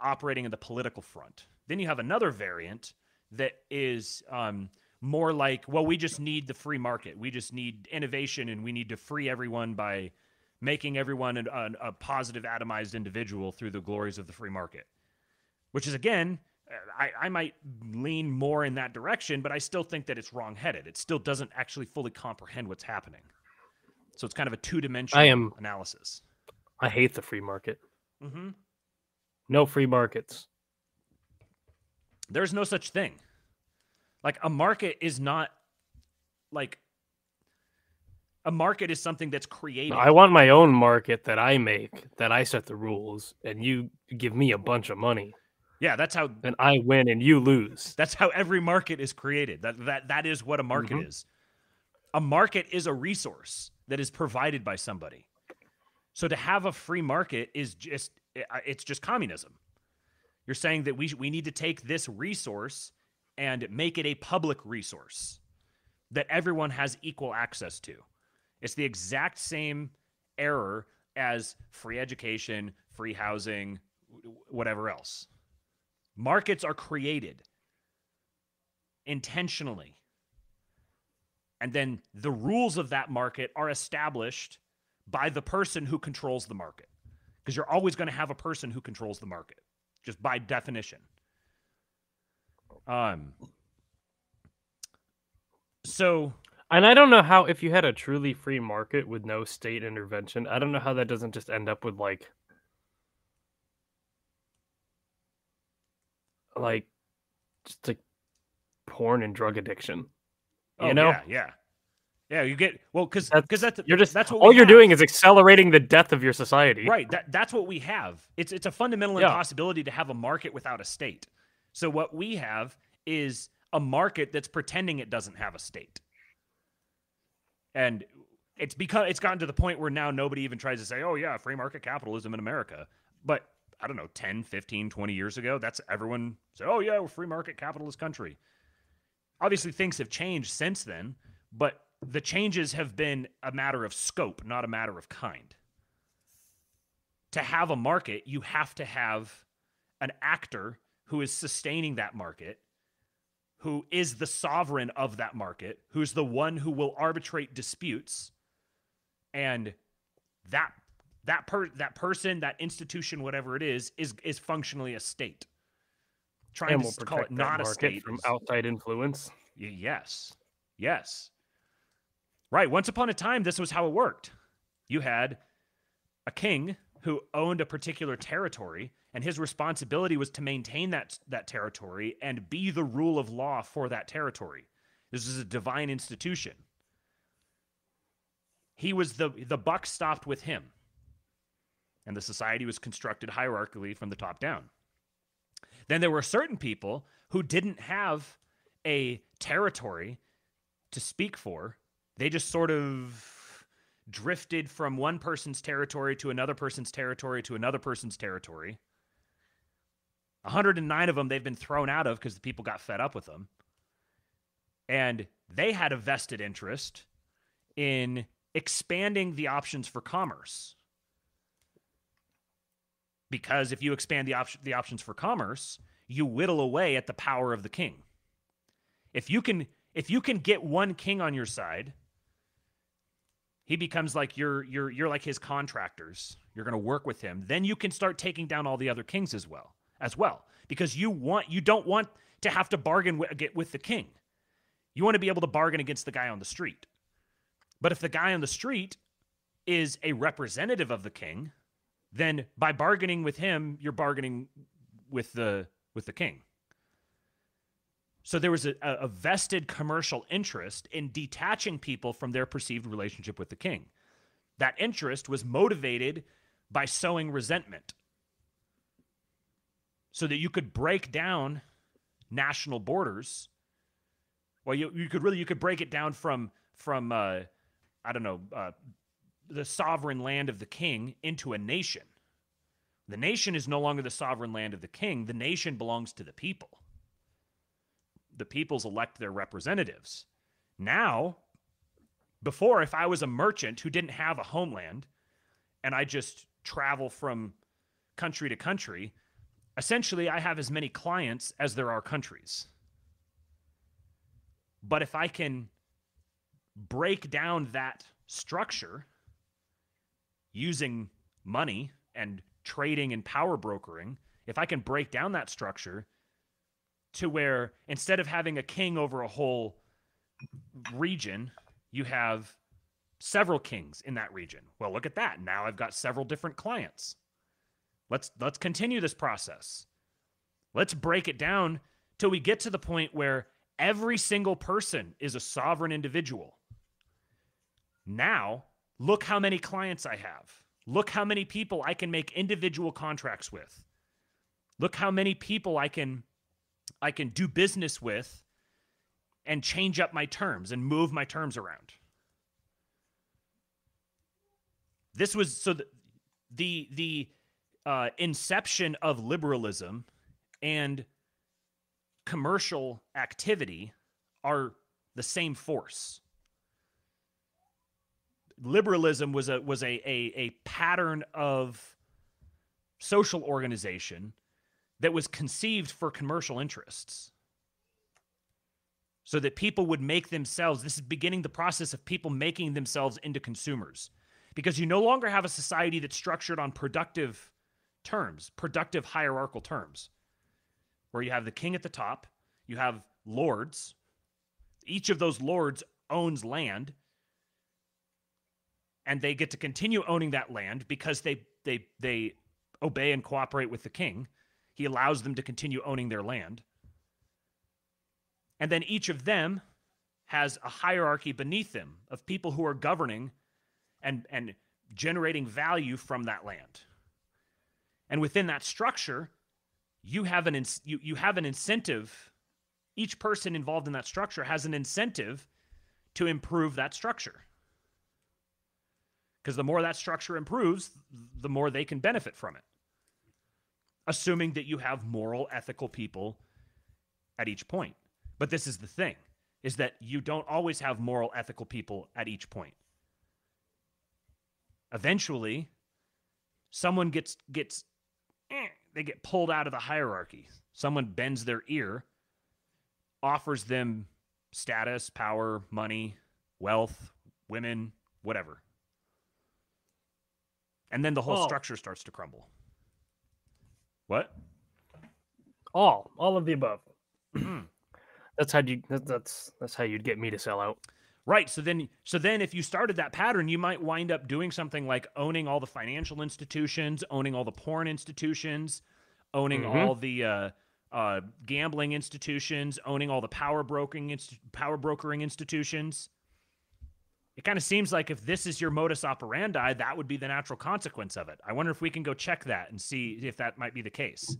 operating in the political front. Then you have another variant that is um, more like, well, we just need the free market. We just need innovation, and we need to free everyone by making everyone an, an, a positive, atomized individual through the glories of the free market. Which is again, I, I might lean more in that direction, but I still think that it's wrongheaded. It still doesn't actually fully comprehend what's happening. So it's kind of a two-dimensional I am- analysis. I hate the free market. Mm-hmm. No free markets. There's no such thing. Like a market is not like a market is something that's created. I want my own market that I make, that I set the rules, and you give me a bunch of money, yeah, that's how and I win and you lose. that's how every market is created. That that that is what a market Mhm. is. A market is a resource that is provided by somebody. So to have a free market is just it's just communism. You're saying that we we need to take this resource and make it a public resource that everyone has equal access to. It's the exact same error as free education, free housing, whatever else. Markets are created intentionally. And then the rules of that market are established by the person who controls the market. Because you're always going to have a person who controls the market, just by definition. Um, so and I don't know how if you had a truly free market with no state intervention, I don't know how that doesn't just end up with like like just like porn and drug addiction. You oh, know? yeah, yeah. Yeah, you get well because That's- because that's You're just that's what all you're have. doing is accelerating the death of your society. Right. That that's what we have. It's it's a fundamental Yeah. impossibility to have a market without a state. So what we have is a market that's pretending it doesn't have a state. And it's because it's gotten to the point where now nobody even tries to say, "Oh yeah, free market capitalism in America." But I don't know, 10, 15, 20 years ago, that's everyone said, "Oh yeah, we're free market capitalist country." Obviously things have changed since then, but the changes have been a matter of scope, not a matter of kind to have a market, you have to have an actor who is sustaining that market, who is the sovereign of that market, who's the one who will arbitrate disputes, and that that per that person, that institution, whatever it is, is is functionally a state. Trying And to we'll call protect it not a state from outside influence. Yes. Yes. Right. Once upon a time, this was how it worked. You had a king who owned a particular territory, and his responsibility was to maintain that, that territory and be the rule of law for that territory. This is a divine institution. He was the the buck stopped with him. And the society was constructed hierarchically from the top down. Then there were certain people who didn't have a territory to speak for. They just sort of drifted from one person's territory to another person's territory to another person's territory. 109 of them they've been thrown out of because the people got fed up with them. And they had a vested interest in expanding the options for commerce. Because if you expand the, op- the options for commerce, you whittle away at the power of the king. If you can if you can get one king on your side, he becomes like you're you're you're like his contractors. You're going to work with him. Then you can start taking down all the other kings as well. As well, because you want you don't want to have to bargain with, with the king. You want to be able to bargain against the guy on the street. But if the guy on the street is a representative of the king, then by bargaining with him, you're bargaining with the with the king. So there was a, a vested commercial interest in detaching people from their perceived relationship with the king. That interest was motivated by sowing resentment so that you could break down national borders. Well, you, you could really you could break it down from from uh, I don't know uh, the sovereign land of the king into a nation. The nation is no longer the sovereign land of the king. The nation belongs to the people. The peoples elect their representatives. Now, before, if I was a merchant who didn't have a homeland and I just travel from country to country, essentially I have as many clients as there are countries. But if I can break down that structure using money and trading and power brokering, if I can break down that structure to where instead of having a king over a whole region, you have several kings in that region. Well, look at that. Now I've got several different clients. Let's let's continue this process. Let's break it down till we get to the point where every single person is a sovereign individual. Now, look how many clients I have. Look how many people I can make individual contracts with. Look how many people I can I can do business with and change up my terms and move my terms around. This was so the the, the uh, inception of liberalism and commercial activity are the same force. Liberalism was a was a, a a pattern of social organization that was conceived for commercial interests. So that people would make themselves this is beginning the process of people making themselves into consumers. Because you no longer have a society that's structured on productive terms productive hierarchical terms where you have the king at the top you have lords. Each of those lords owns land and they get to continue owning that land because they they they obey and cooperate with the king he allows them to continue owning their land and then each of them has a hierarchy beneath them of people who are governing and, and generating value from that land. And within that structure, you have an you, you have an incentive. Each person involved in that structure has an incentive to improve that structure. Because the more that structure improves, the more they can benefit from it. Assuming that you have moral, ethical people at each point. But this is the thing is that you don't always have moral ethical people at each point. Eventually, someone gets gets eh, they get pulled out of the hierarchy. Someone bends their ear, offers them status, power, money, wealth, women, whatever. And then the whole structure starts to crumble. What? All, all of the above. That's how you. That's that's how you'd get me to sell out. Right. So then, so then, if you started that pattern, you might wind up doing something like owning all the financial institutions, owning all the porn institutions, owning mm-hmm. all the uh, uh, gambling institutions, owning all the power brokering inst- power brokering institutions. It kind of seems like if this is your modus operandi, that would be the natural consequence of it. I wonder if we can go check that and see if that might be the case.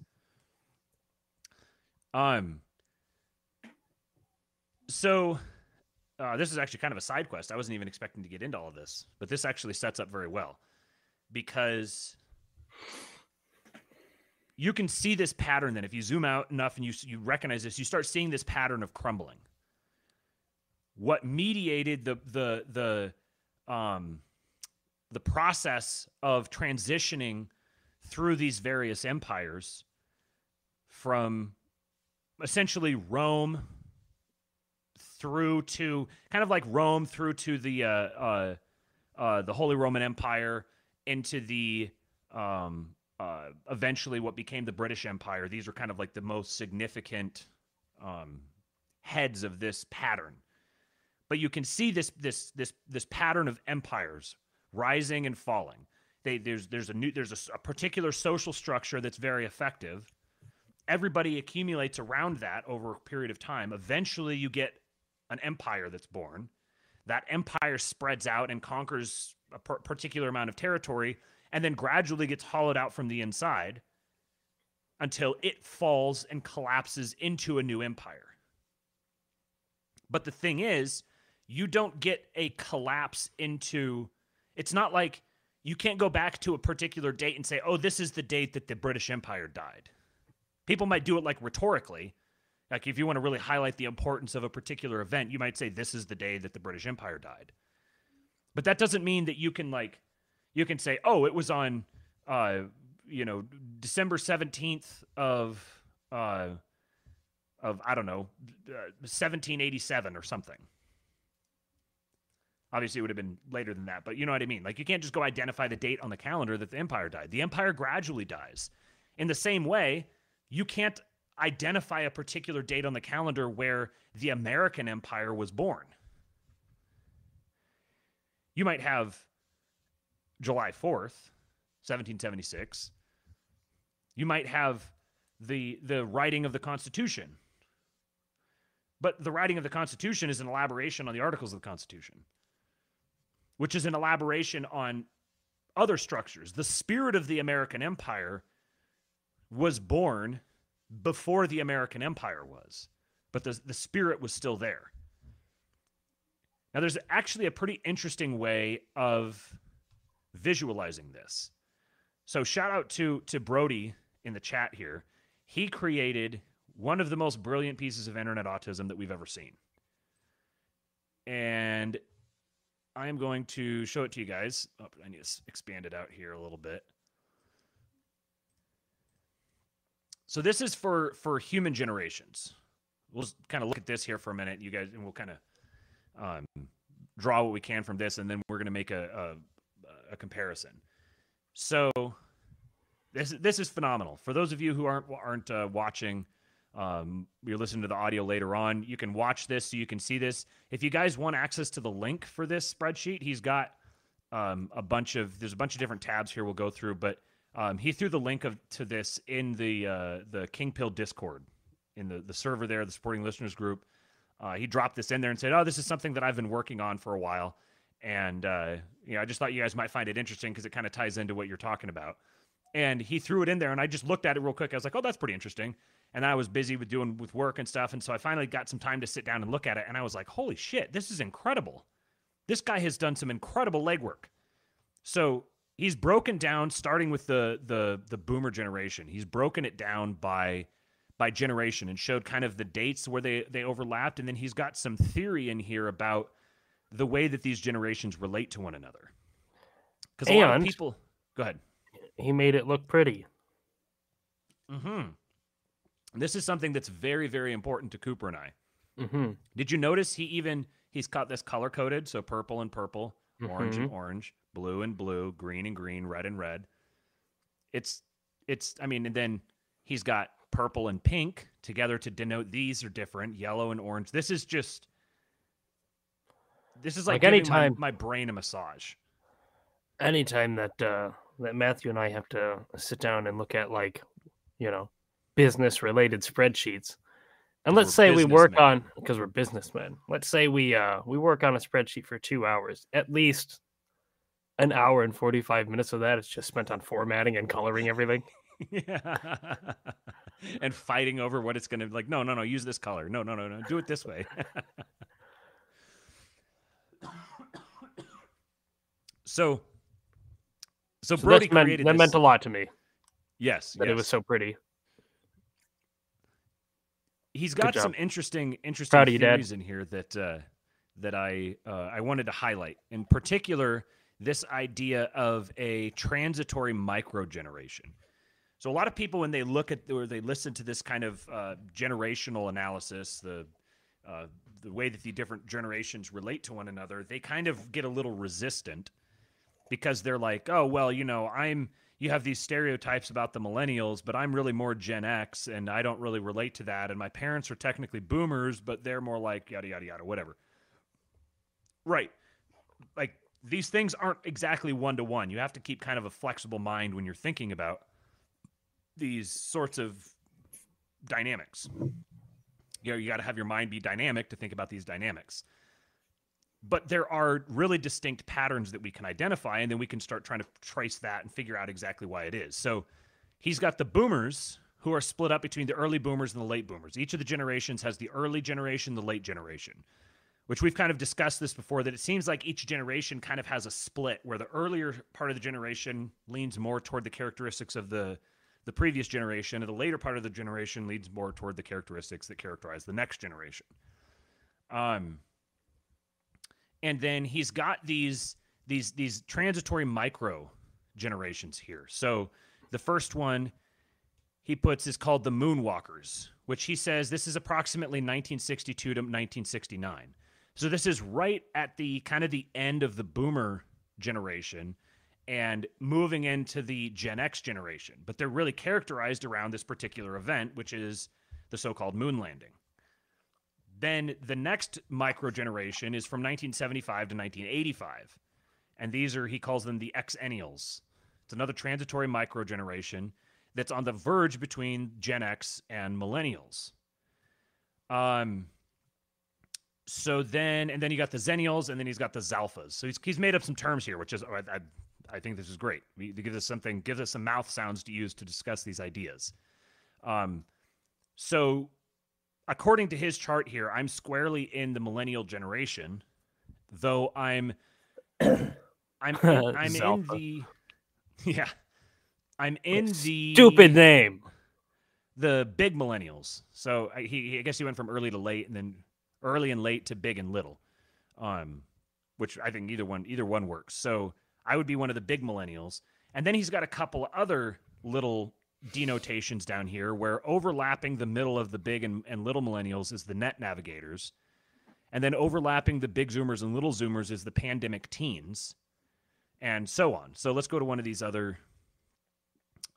Um, so uh, this is actually kind of a side quest. I wasn't even expecting to get into all of this, but this actually sets up very well because you can see this pattern. Then, if you zoom out enough and you you recognize this, you start seeing this pattern of crumbling. What mediated the the the um the process of transitioning through these various empires from essentially Rome through to kind of like Rome through to the uh, uh, uh, the Holy Roman Empire into the um, uh, eventually what became the British Empire. These are kind of like the most significant um, heads of this pattern. But you can see this this this this pattern of empires rising and falling. They, there's there's a new there's a, a particular social structure that's very effective. Everybody accumulates around that over a period of time. Eventually, you get an empire that's born. That empire spreads out and conquers a particular amount of territory and then gradually gets hollowed out from the inside until it falls and collapses into a new empire. But the thing is, you don't get a collapse into it's not like you can't go back to a particular date and say, "Oh, this is the date that the British Empire died." People might do it like rhetorically, like if you want to really highlight the importance of a particular event, you might say this is the day that the British Empire died. But that doesn't mean that you can like you can say, "Oh, it was on uh, you know, December 17th of uh of I don't know, uh, 1787 or something." Obviously, it would have been later than that, but you know what I mean. Like, you can't just go identify the date on the calendar that the empire died. The empire gradually dies. In the same way, you can't identify a particular date on the calendar where the American empire was born. You might have July 4th, 1776. You might have the the writing of the Constitution. But the writing of the Constitution is an elaboration on the articles of the Constitution, which is an elaboration on other structures. The spirit of the American empire was born before the American Empire was, but the, the spirit was still there. Now, there's actually a pretty interesting way of visualizing this. So, shout out to, to Brody in the chat here. He created one of the most brilliant pieces of internet autism that we've ever seen. And I am going to show it to you guys. Oh, I need to expand it out here a little bit. So this is for for human generations. We'll kind of look at this here for a minute, you guys, and we'll kind of um, draw what we can from this, and then we're going to make a, a, a comparison. So this this is phenomenal. For those of you who aren't aren't uh, watching, um, you're listening to the audio later on. You can watch this, so you can see this. If you guys want access to the link for this spreadsheet, he's got um, a bunch of there's a bunch of different tabs here. We'll go through, but um, he threw the link of to this in the uh, the King Pill Discord in the the server there, the supporting listeners group. Uh, he dropped this in there and said, "Oh, this is something that I've been working on for a while." And uh, you know, I just thought you guys might find it interesting because it kind of ties into what you're talking about. And he threw it in there, and I just looked at it real quick. I was like, "Oh, that's pretty interesting." And I was busy with doing with work and stuff, and so I finally got some time to sit down and look at it. And I was like, "Holy shit, this is incredible! This guy has done some incredible legwork." So he's broken down, starting with the the the boomer generation. He's broken it down by by generation and showed kind of the dates where they they overlapped, and then he's got some theory in here about the way that these generations relate to one another. Because a lot of people, go ahead. He made it look pretty. Hmm. This is something that's very very important to Cooper and I. Mm-hmm. Did you notice he even he's got this color coded, so purple and purple, orange and Mm-hmm. orange, blue and blue, green and green, red and red. It's it's I mean, and then he's got purple and pink together to denote these are different, yellow and orange. This is just this is like, Like anytime- my, my brain a massage. Anytime that uh, that Matthew and I have to sit down and look at like, you know, business related spreadsheets. And let's say we work businessmen. on because we're businessmen. Let's say we uh we work on a spreadsheet for two hours. At least an hour and forty five minutes of that is just spent on formatting and coloring everything. yeah. and fighting over what it's going to like no, no, no, use this color. No, no, no, no. Do it this way. so so, So Brody that's meant, created that this. meant a lot to me yes, that it was so pretty. He's got some interesting interesting Proud of you, theories in here that uh, that I uh, I wanted to highlight. In particular, this idea of a transitory microgeneration. So a lot of people, when they look at or they listen to this kind of uh, generational analysis, the uh, the way that the different generations relate to one another, they kind of get a little resistant because they're like, oh well, you know, I'm you have these stereotypes about the millennials, but I'm really more Gen X and I don't really relate to that. And my parents are technically boomers, but they're more like yada yada yada, whatever. Right. Like these things aren't exactly one to one. You have to keep kind of a flexible mind when you're thinking about these sorts of dynamics. You know, you got to have your mind be dynamic to think about these dynamics. But there are really distinct patterns that we can identify, and then we can start trying to trace that and figure out exactly why it is. So he's got the boomers who are split up between the early boomers and the late boomers. Each of the generations has the early generation, the late generation, which we've kind of discussed this before that it seems like each generation kind of has a split where the earlier part of the generation leans more toward the characteristics of the the previous generation and the later part of the generation leads more toward the characteristics that characterize the next generation. Um and then he's got these these these transitory micro generations here. So the first one he puts is called the Moonwalkers, which he says this is approximately 1962 to 1969. So this is right at the kind of the end of the boomer generation and moving into the Gen X generation. But they're really characterized around this particular event, which is the so-called moon landing. Then the next micro generation is from 1975 to 1985. And these are, he calls them the Xennials. It's another transitory micro generation that's on the verge between Gen X and millennials. Um, so then, and then you got the Zennials, and then he's got the Zalphas. So he's, he's made up some terms here, which is, I, I, I think this is great. We, gives us something, gives us some mouth sounds to use to discuss these ideas. Um, so according to his chart here, I'm squarely in the millennial generation, though I'm I'm I'm in the yeah. I'm in the Stupid name. the big millennials. So I, he, he I guess he went from early to late, and then early and late to big and little. Um, which I think either one either one works. So I would be one of the big millennials. And then he's got a couple other little denotations down here where overlapping the middle of the big and, and little millennials is the net navigators. And then overlapping the big zoomers and little zoomers is the pandemic teens, and so on. So let's go to one of these other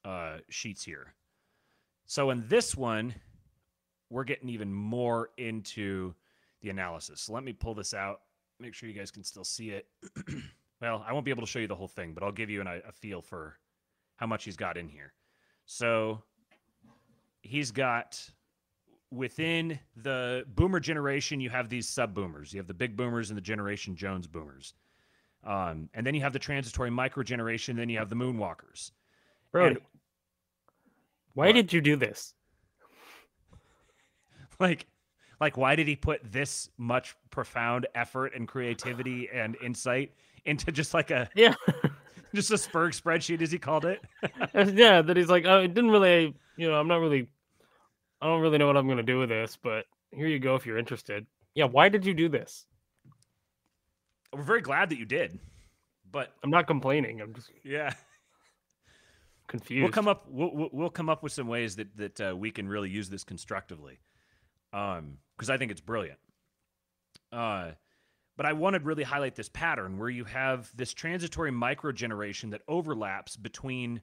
uh, sheets here. So in this one, we're getting even more into the analysis. So let me pull this out, make sure you guys can still see it. well, I won't be able to show you the whole thing, but I'll give you an, a feel for how much he's got in here. So he's got within the boomer generation, you have these sub boomers. You have the big boomers and the Generation Jones boomers. Um, and then you have the transitory micro generation. Then you have the moonwalkers. Bro, and, why what? did you do this? Like, like why did he put this much profound effort and creativity and insight into just like a yeah just a Spurg spreadsheet as he called it. Yeah that he's like oh it didn't really you know i'm not really i don't really know what i'm going to do with this but here you go if you're interested. Yeah why did you do this? We're very glad that you did but i'm not complaining i'm just yeah. Confused. we'll come up we'll, we'll come up with some ways that that uh, we can really use this constructively um because I think it's brilliant. Uh, but I wanted to really highlight this pattern where you have this transitory micro generation that overlaps between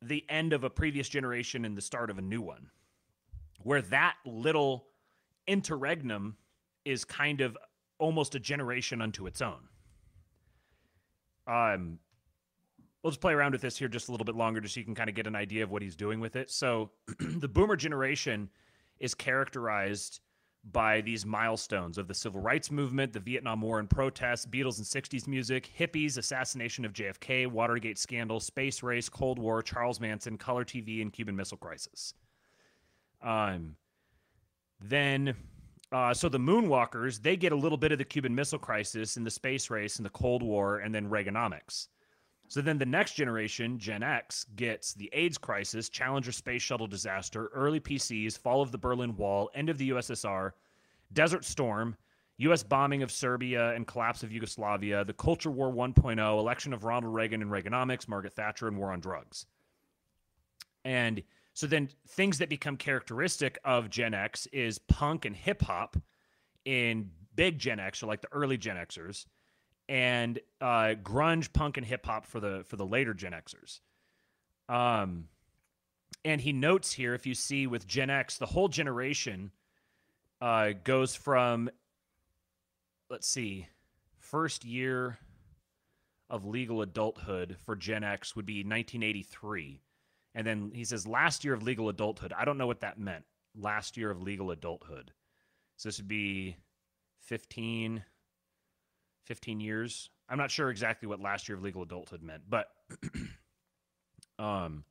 the end of a previous generation and the start of a new one, where that little interregnum is kind of almost a generation unto its own. Um, we'll just play around with this here just a little bit longer, just so you can kind of get an idea of what he's doing with it. So, the boomer generation is characterized by these milestones of the civil rights movement, the Vietnam War and protests, Beatles and 60s music, hippies, assassination of JFK, Watergate scandal, space race, Cold War, Charles Manson, color TV, and Cuban Missile Crisis. Um, then, uh, so the Moonwalkers, they get a little bit of the Cuban Missile Crisis and the space race and the Cold War and then Reaganomics. So then the next generation, Gen X, gets the AIDS crisis, Challenger space shuttle disaster, early PCs, fall of the Berlin Wall, end of the USSR, Desert Storm, U.S. bombing of Serbia and collapse of Yugoslavia, the Culture War 1.0, election of Ronald Reagan and Reaganomics, Margaret Thatcher, and war on drugs. And so then things that become characteristic of Gen X is punk and hip hop in big Gen X, or like the early Gen Xers and uh, grunge, punk, and hip hop for the for the later Gen Xers. Um, and he notes here, if you see with Gen X, the whole generation uh, goes from, let's see, first year of legal adulthood for Gen X would be 1983. And then he says last year of legal adulthood. I don't know what that meant. Last year of legal adulthood. So this would be 15, 15 years. I'm not sure exactly what last year of legal adulthood meant, but um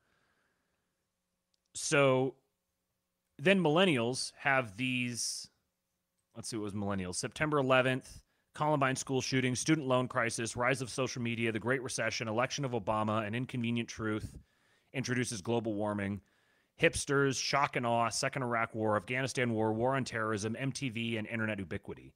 so then millennials have these let's see what was millennials. September 11th, Columbine school shooting, student loan crisis, rise of social media, the Great Recession, election of Obama, an inconvenient truth, introduces global warming, hipsters, shock and awe, second Iraq war, Afghanistan war, war on terrorism, MTV, and internet ubiquity.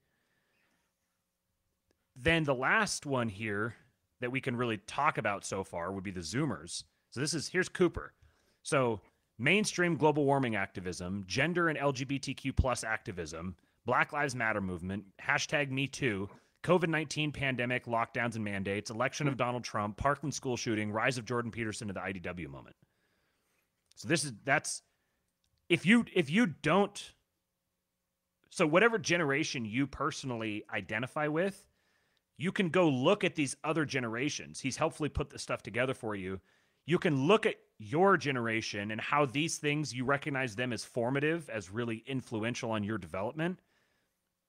Then the last one here that we can really talk about so far would be the Zoomers. So this is here's Cooper. So mainstream global warming activism, gender and LGBTQ plus activism, Black Lives Matter movement, hashtag Me Too, COVID 19 pandemic, lockdowns and mandates, election of Donald Trump, Parkland school shooting, rise of Jordan Peterson to the IDW moment. So this is that's if you if you don't so whatever generation you personally identify with, you can go look at these other generations. He's helpfully put this stuff together for you. You can look at your generation and how these things you recognize them as formative, as really influential on your development.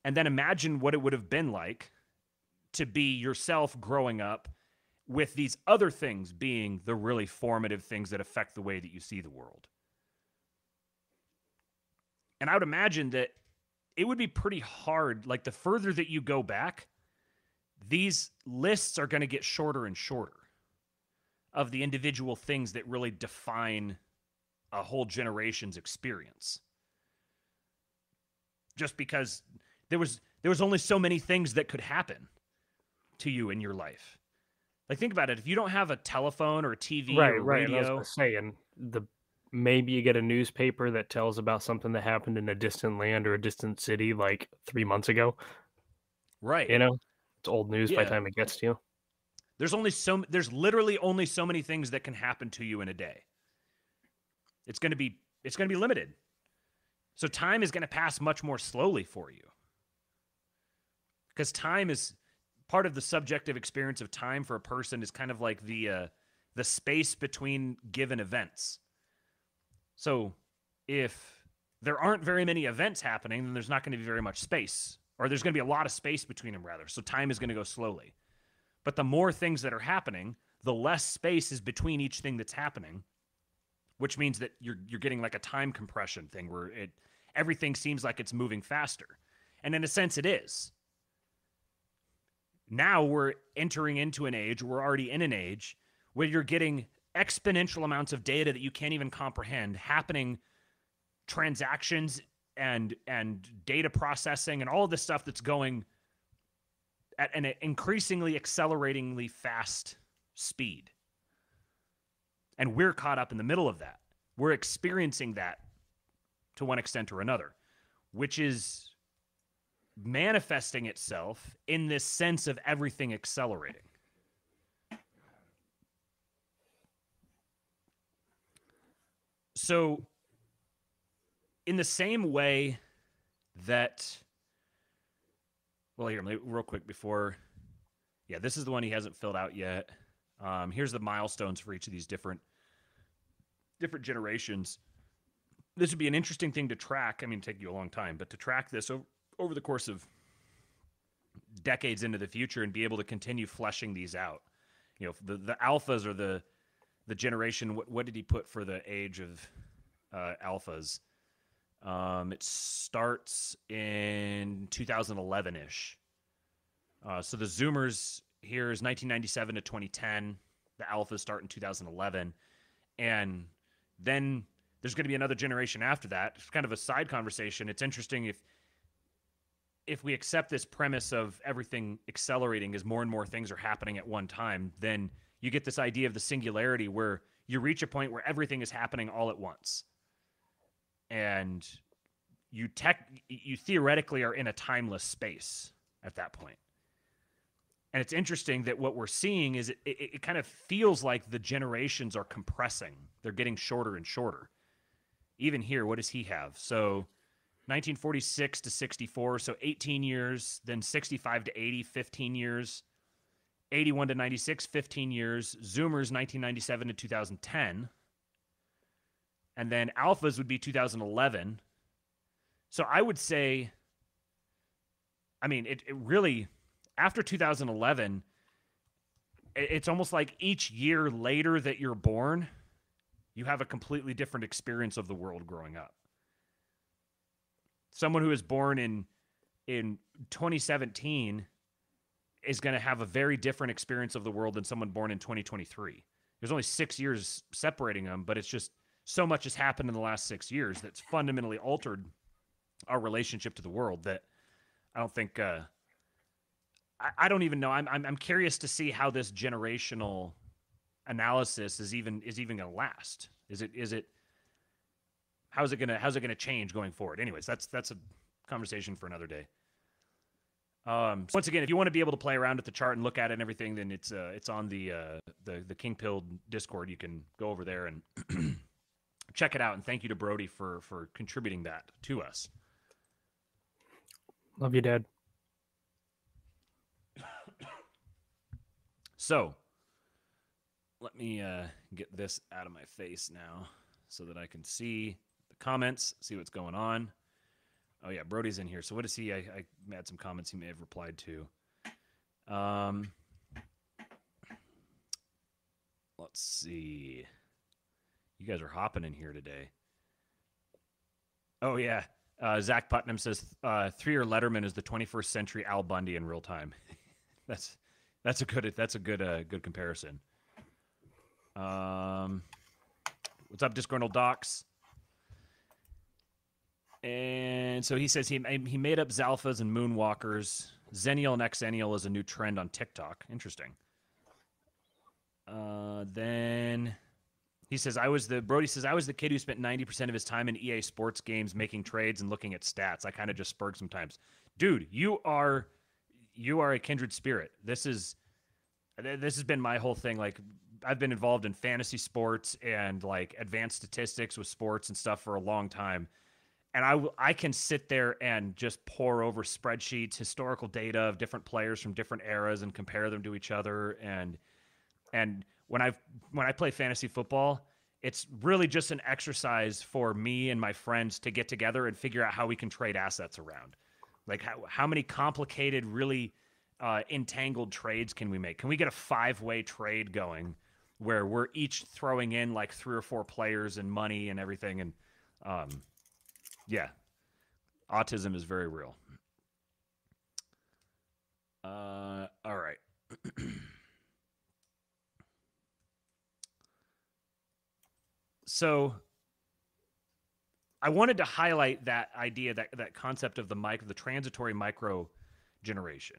And then imagine what it would have been like to be yourself growing up with these other things being the really formative things that affect the way that you see the world. And I would imagine that it would be pretty hard. Like the further that you go back, these lists are going to get shorter and shorter of the individual things that really define a whole generation's experience just because there was there was only so many things that could happen to you in your life. Like think about it. If you don't have a telephone or a TV right, or right. And I was radio, gonna say, and the maybe you get a newspaper that tells about something that happened in a distant land or a distant city like three months ago. right? You know, it's old news by the time it gets to you. There's only so there's literally only so many things that can happen to you in a day. It's going to be it's going to be limited. So time is going to pass much more slowly for you. Cuz time is part of the subjective experience of time for a person is kind of like the uh the space between given events. So if there aren't very many events happening, then there's not going to be very much space or there's going to be a lot of space between them rather. So time is going to go slowly. But the more things that are happening, the less space is between each thing that's happening, which means that you're you're getting like a time compression thing where it everything seems like it's moving faster. And in a sense it is. Now we're entering into an age, we're already in an age where you're getting exponential amounts of data that you can't even comprehend happening transactions and and data processing and all this stuff that's going at an increasingly acceleratingly fast speed. And we're caught up in the middle of that. We're experiencing that to one extent or another, which is manifesting itself in this sense of everything accelerating. So, in the same way that well, here, real quick before. Yeah, this is the one he hasn't filled out yet. Um, here's the milestones for each of these different different generations. This would be an interesting thing to track. I mean, take you a long time, but to track this over, over the course of decades into the future and be able to continue fleshing these out. You know, the the alphas or the the generation. What what did he put for the age of uh, alphas? Um, it starts in 2011 ish. Uh, so the Zoomers here is 1997 to 2010. The Alphas start in 2011. And then there's going to be another generation after that. It's kind of a side conversation. It's interesting if if we accept this premise of everything accelerating as more and more things are happening at one time, then you get this idea of the singularity where you reach a point where everything is happening all at once and you tech you theoretically are in a timeless space at that point. And it's interesting that what we're seeing is it, it, it kind of feels like the generations are compressing. They're getting shorter and shorter. Even here what does he have? So 1946 to 64 so 18 years then 65 to 80 15 years. 81 to 96 15 years. Zoomers 1997 to 2010 and then alphas would be 2011 so i would say i mean it, it really after 2011 it- it's almost like each year later that you're born you have a completely different experience of the world growing up. Someone who is born in in 2017 is going to have a very different experience of the world than someone born in 2023 there's only six years separating them but it's just so much has happened in the last six years that's fundamentally altered our relationship to the world that I don't think uh, I, I don't even know. I'm, I'm I'm curious to see how this generational analysis is even is even going to last. Is it is it how's it gonna how's it gonna change going forward? Anyways, that's that's a conversation for another day. Um, so once again, if you want to be able to play around with the chart and look at it and everything, then it's uh, it's on the uh, the the Kingpilled Discord. You can go over there and check it out. And thank you to Brody for for contributing that to us. Love you, Dad. So let me uh, get this out of my face now so that I can see the comments, see what's going on. Oh yeah, Brody's in here. So what is he? I, I had some comments he may have replied to. Um, let's see. You guys are hopping in here today. Oh yeah, uh, Zach Putnam says uh, three-year Letterman is the 21st century Al Bundy in real time. that's that's a good that's a good uh, good comparison. Um, what's up, Disgruntled Docs? And so he says he he made up Zalphas and Moonwalkers. Zennial and Xennial is a new trend on TikTok. Interesting. Uh, then he says, I was the Brody says, I was the kid who spent 90% of his time in EA sports games making trades and looking at stats. I kind of just spurred sometimes. Dude, you are you are a kindred spirit. This is this has been my whole thing. Like I've been involved in fantasy sports and like advanced statistics with sports and stuff for a long time. And I, I can sit there and just pour over spreadsheets, historical data of different players from different eras and compare them to each other. And, and when I, when I play fantasy football, it's really just an exercise for me and my friends to get together and figure out how we can trade assets around. Like how, how many complicated, really uh, entangled trades can we make? Can we get a five way trade going where we're each throwing in like three or four players and money and everything? And um, yeah, autism is very real. Uh, all right. so I wanted to highlight that idea, that that concept of the mic, the transitory micro generation,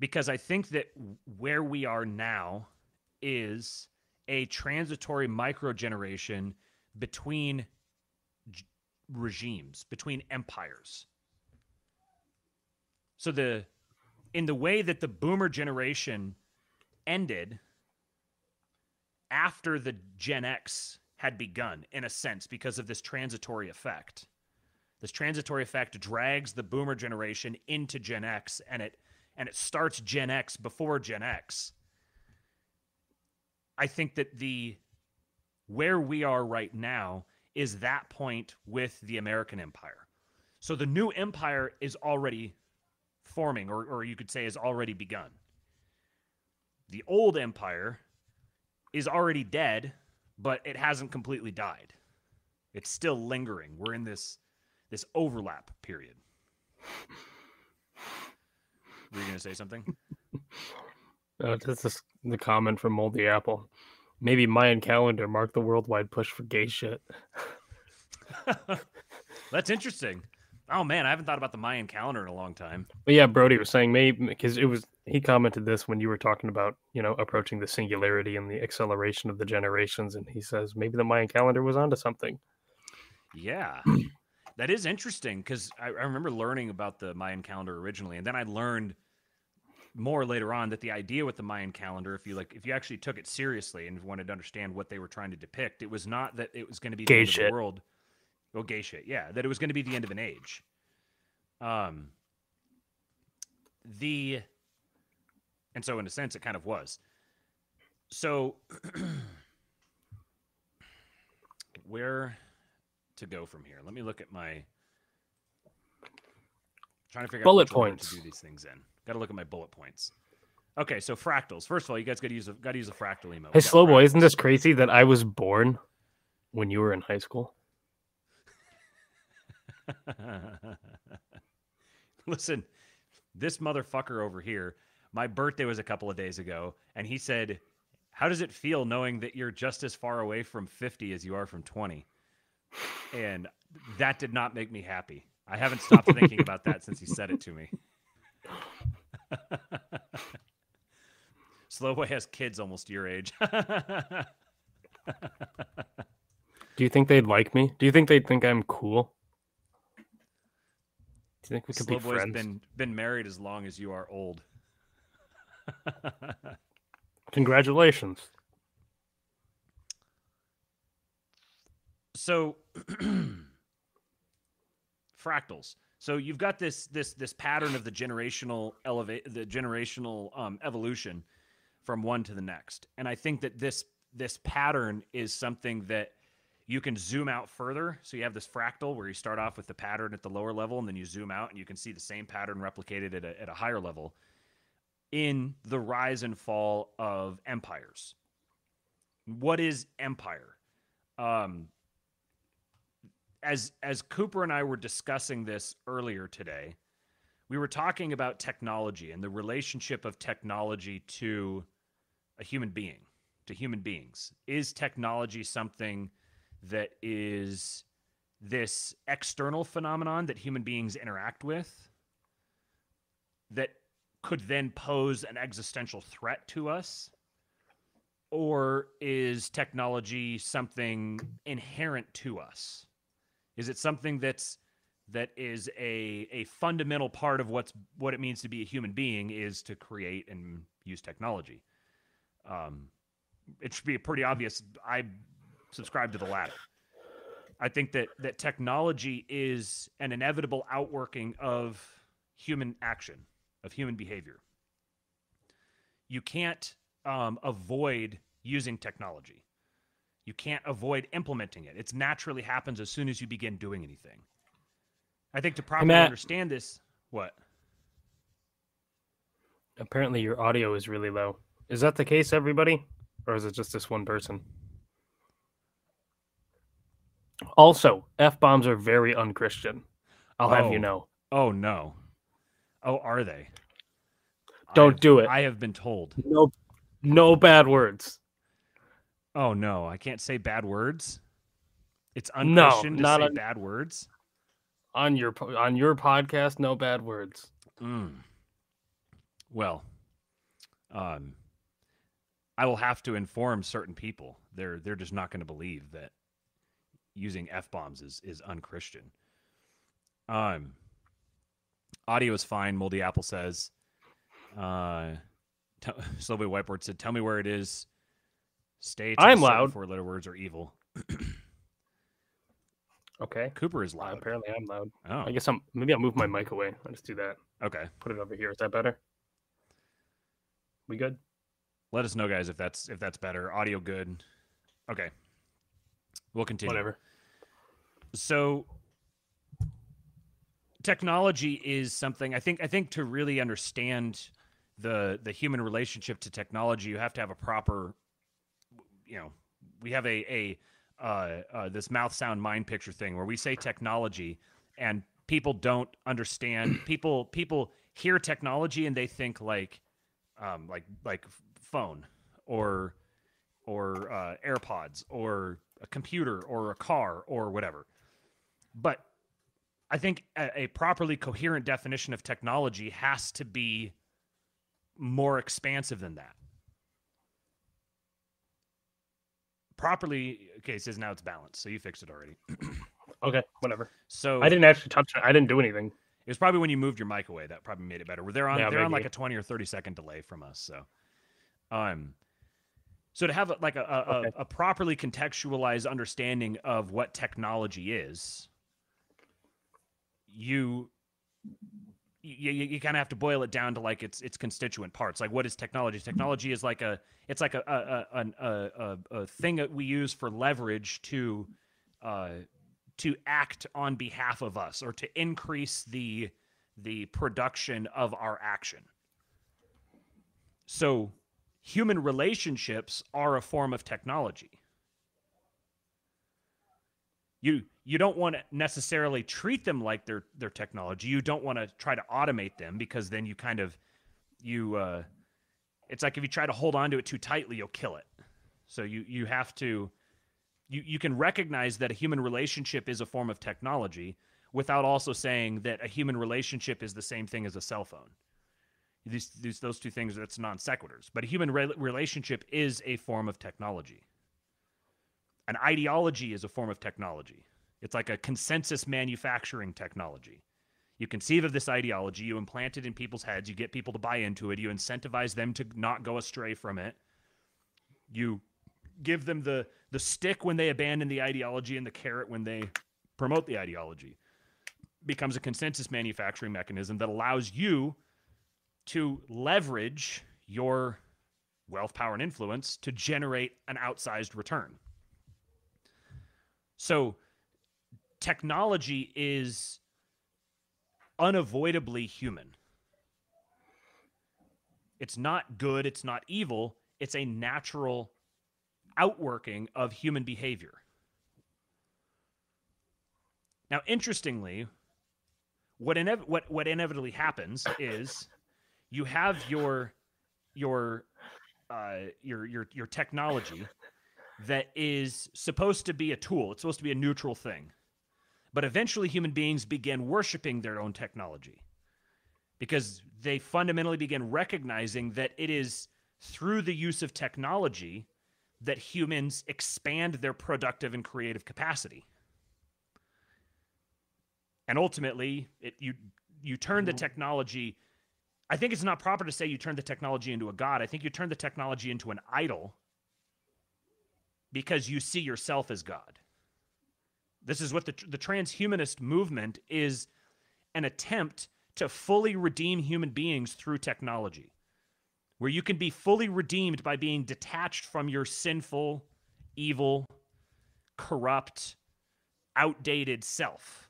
because I think that where we are now is a transitory micro generation between g- regimes, between empires. So the in the way that the boomer generation ended after the Gen X had begun, in a sense, because of this transitory effect. This transitory effect drags the boomer generation into Gen X and it and it starts Gen X before Gen X. I think that the where we are right now is that point with the American empire. So the new empire is already forming, or, or you could say is already begun. The old empire is already dead but it hasn't completely died. It's still lingering. We're in this this overlap period. Were you going to say something? Uh, this is the comment from Moldy Apple. Maybe Mayan calendar marked the worldwide push for gay shit. That's interesting. Oh man, I haven't thought about the Mayan calendar in a long time. But yeah, Brody was saying maybe because it was he commented this when you were talking about you know approaching the singularity and the acceleration of the generations, and he says maybe the Mayan calendar was onto something. Yeah, that is interesting because I, I remember learning about the Mayan calendar originally, and then I learned more later on that the idea with the Mayan calendar, if you like, if you actually took it seriously and wanted to understand what they were trying to depict, it was not that it was going to be the Gay end of the world. Well, gay shit, yeah, that it was going to be the end of an age. Um, the, and so in a sense, it kind of was. So, where to go from here? Let me look at my. Trying to figure Bullet out order points. to do these things in. Got to look at my bullet points. Okay, so fractals. First of all, you guys got to use a got to use a fractal emote. Hey, Slowboy, isn't this crazy that I was born when you were in high school? Listen, this motherfucker over here, my birthday was a couple of days ago, and he said, How does it feel knowing that you're just as far away from 50 as you are from 20? And that did not make me happy. I haven't stopped thinking about that since he said it to me. Slowboy has kids almost your age. Do you think they'd like me? Do you think they'd think I'm cool? Do you think we could be Slowboy's friends? been been married as long as you are old. Congratulations. so fractals so you've got this this this pattern of the generational elevate the generational um, evolution from one to the next and i think that this this pattern is something that you can zoom out further. So you have this fractal where you start off with the pattern at the lower level and then you zoom out and you can see the same pattern replicated at a, at a higher level in the rise and fall of empires. What is empire? Um, as as Cooper and I were discussing this earlier today, we were talking about technology and the relationship of technology to a human being, to human beings. Is technology something that is this external phenomenon that human beings interact with that could then pose an existential threat to us? Or is technology something inherent to us? Is it something that's that is a a fundamental part of what's what it means to be a human being is to create and use technology. Um, it should be pretty obvious. I subscribe to the latter. I think that that technology is an inevitable outworking of human action, of human behavior. You can't um, avoid using technology. You can't avoid implementing it. It naturally happens as soon as you begin doing anything. I think to properly Matt- understand this, what? Apparently, your audio is really low. Is that the case, everybody? Or is it just this one person? Also, F bombs are very unchristian. I'll have you Oh. know. Oh no. Oh, are they? Don't I've- do it. I have been told. No, no bad words. Oh no, I can't say bad words. It's No, unchristian to say on- bad words. On your on your podcast, no bad words. Mm. Well, um, I will have to inform certain people. They're they're just not going to believe that using f bombs is is unchristian. Um, audio is fine. Moldy Apple says. Uh, t- Slowly Whiteboard said, "Tell me where it is." States I'm loud. Four letter words are evil. Okay. Cooper is Uh, loud. apparently, I'm loud. Oh, I guess I'm. Maybe I'll move my mic away. I'll just do that. okay. Put it over here. Is that better? We good? Let us know, guys, if that's if that's better. Audio good. Okay. We'll continue. Whatever. So technology is something I think I think to really understand the the human relationship to technology, you have to have a proper you know, we have a a uh, uh, this mouth sound mind picture thing where we say technology and people don't understand people people hear technology and they think like um like like phone or or uh, AirPods or a computer or a car or whatever. But I think a, a properly coherent definition of technology has to be more expansive than that. Properly, okay, it says now it's balanced, so you fixed it already. Okay. Whatever. So I didn't actually touch it. I didn't do anything. it was probably when you moved your mic away that probably made it better. They're on Yeah, they're on like a twenty or thirty second delay from us. So, um, so to have a, like a a, Okay. a, a properly contextualized understanding of what technology is, you you, you, you kind of have to boil it down to like its its constituent parts. Like what is technology? Technology is like a it's like a a a, a, a, a thing that we use for leverage to uh, to act on behalf of us or to increase the the production of our action. So human relationships are a form of technology. You you don't want to necessarily treat them like they're technology. You don't want to try to automate them because then you kind of you uh it's like if you try to hold on to it too tightly, you'll kill it. So you you have to you, you can recognize that a human relationship is a form of technology without also saying that a human relationship is the same thing as a cell phone. These, these those two things that's non sequiturs. But a human re- relationship is a form of technology. An ideology is a form of technology. It's like a consensus manufacturing technology. You conceive of this ideology, you implant it in people's heads, you get people to buy into it, you incentivize them to not go astray from it. You give them the the stick when they abandon the ideology and the carrot when they promote the ideology. Becomes a consensus manufacturing mechanism that allows you to leverage your wealth, power, and influence to generate an outsized return. So, technology is unavoidably human. It's not good, it's not evil, it's a natural outworking of human behavior. Now, interestingly, what, inev- what, what inevitably happens is you have your your uh, your your your technology that is supposed to be a tool. It's supposed to be a neutral thing. But eventually human beings begin worshiping their own technology. because they fundamentally begin recognizing that it is through the use of technology that humans expand their productive and creative capacity. And ultimately, it, you you turn the technology. I think it's not proper to say you turn the technology into a god. I think you turn the technology into an idol because you see yourself as God. This is what the the transhumanist movement is an attempt to fully redeem human beings through technology, where you can be fully redeemed by being detached from your sinful, evil, corrupt, outdated self.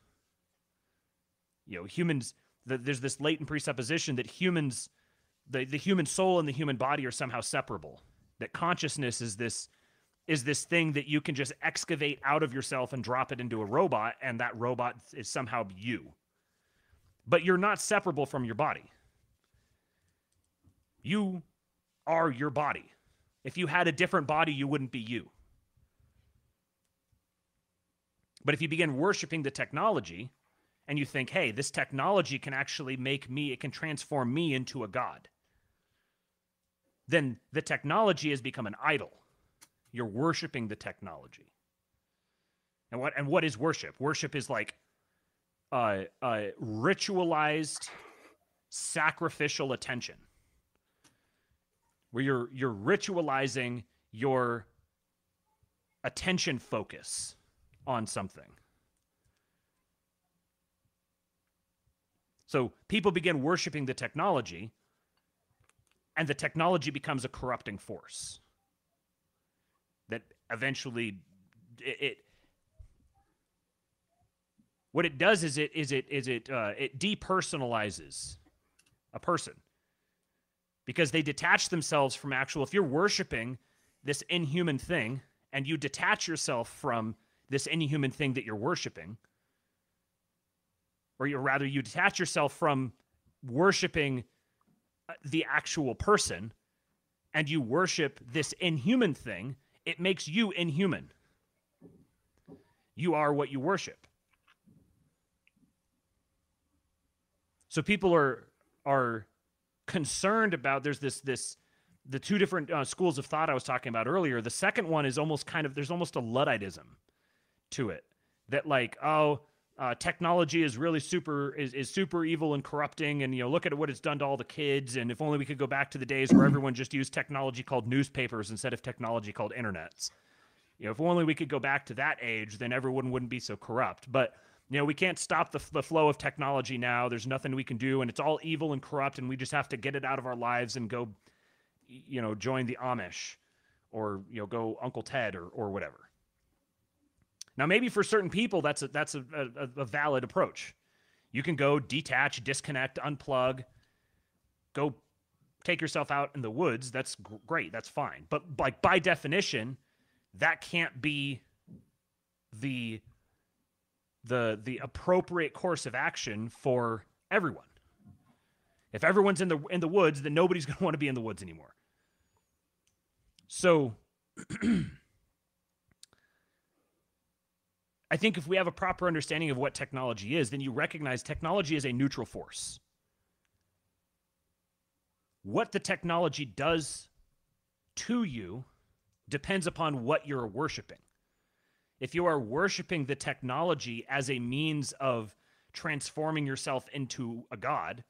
You know, humans, the, there's this latent presupposition that humans, the, the human soul and the human body are somehow separable, that consciousness is this is this thing that you can just excavate out of yourself and drop it into a robot and that robot is somehow you but you're not separable from your body. You are your body. If you had a different body, you wouldn't be you. But if you begin worshiping the technology and you think, hey, this technology can actually make me, it can transform me into a god, then the technology has become an idol. You're worshiping the technology. And what and what is worship? Worship is like uh, uh, ritualized sacrificial attention where you're you're ritualizing your attention focus on something so people begin worshiping the technology and the technology becomes a corrupting force that eventually it, it what it does is it is it is it uh, it depersonalizes a person because they detach themselves from actual. If you're worshiping this inhuman thing and you detach yourself from this inhuman thing that you're worshiping, or you rather you detach yourself from worshiping uh, the actual person and you worship this inhuman thing, it makes you inhuman. You are what you worship. So people are are concerned about there's this this the two different uh, schools of thought I was talking about earlier. The second one is almost kind of there's almost a ludditism to it that like oh uh, technology is really super is, is super evil and corrupting and you know look at what it's done to all the kids and if only we could go back to the days where everyone just used technology called newspapers instead of technology called internets you know if only we could go back to that age then everyone wouldn't be so corrupt but you know, we can't stop the, the flow of technology now. There's nothing we can do, and it's all evil and corrupt, and we just have to get it out of our lives and go, you know, join the Amish or, you know, go Uncle Ted or, or whatever. Now, maybe for certain people, that's a, that's a, a, a valid approach. You can go detach, disconnect, unplug, go take yourself out in the woods. That's great. That's fine. But like by definition, that can't be the the the appropriate course of action for everyone. If everyone's in the in the woods, then nobody's going to want to be in the woods anymore. So I think if we have a proper understanding of what technology is, then you recognize technology is a neutral force. What the technology does to you depends upon what you're worshiping if you are worshiping the technology as a means of transforming yourself into a god,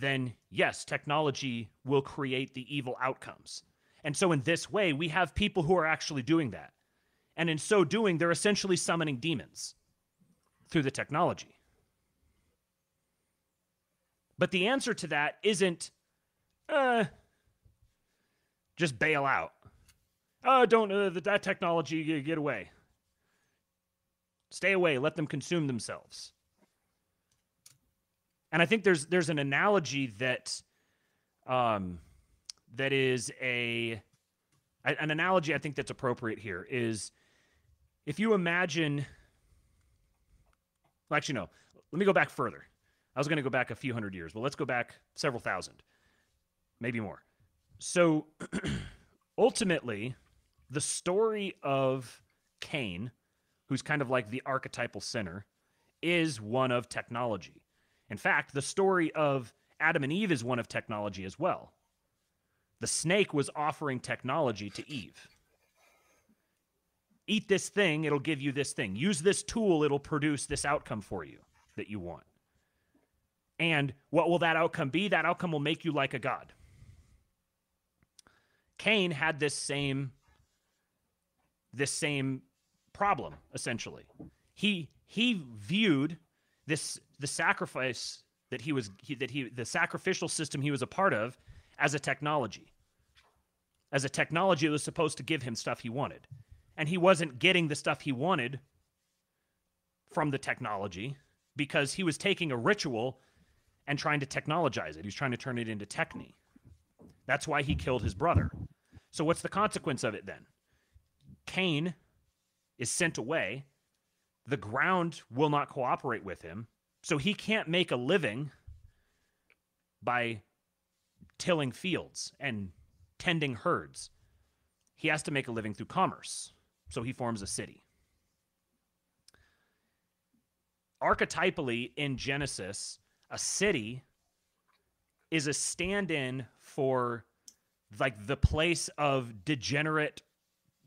then yes, technology will create the evil outcomes. And so, in this way, we have people who are actually doing that. And in so doing, they're essentially summoning demons through the technology. But the answer to that isn't, uh, just bail out oh, don't uh, that technology get away. Stay away. Let them consume themselves. And I think there's there's an analogy that um, that is a an analogy I think that's appropriate here is if you imagine well, actually no let me go back further I was going to go back a few hundred years but let's go back several thousand maybe more so ultimately the story of Cain, who's kind of like the archetypal sinner, is one of technology. In fact, the story of Adam and Eve is one of technology as well. The snake was offering technology to Eve. Eat this thing, it'll give you this thing. Use this tool, it'll produce this outcome for you that you want. And what will that outcome be? That outcome will make you like a god. Cain had this same this same problem essentially. He he viewed this the sacrifice that he was he, that he the sacrificial system he was a part of as a technology. As a technology that was supposed to give him stuff he wanted. And he wasn't getting the stuff he wanted from the technology because he was taking a ritual and trying to technologize it. He was trying to turn it into techne. That's why he killed his brother. So what's the consequence of it then? Cain is sent away. The ground will not cooperate with him. So he can't make a living by tilling fields and tending herds. He has to make a living through commerce. So he forms a city. Archetypally in Genesis, a city is a stand in for like the place of degenerate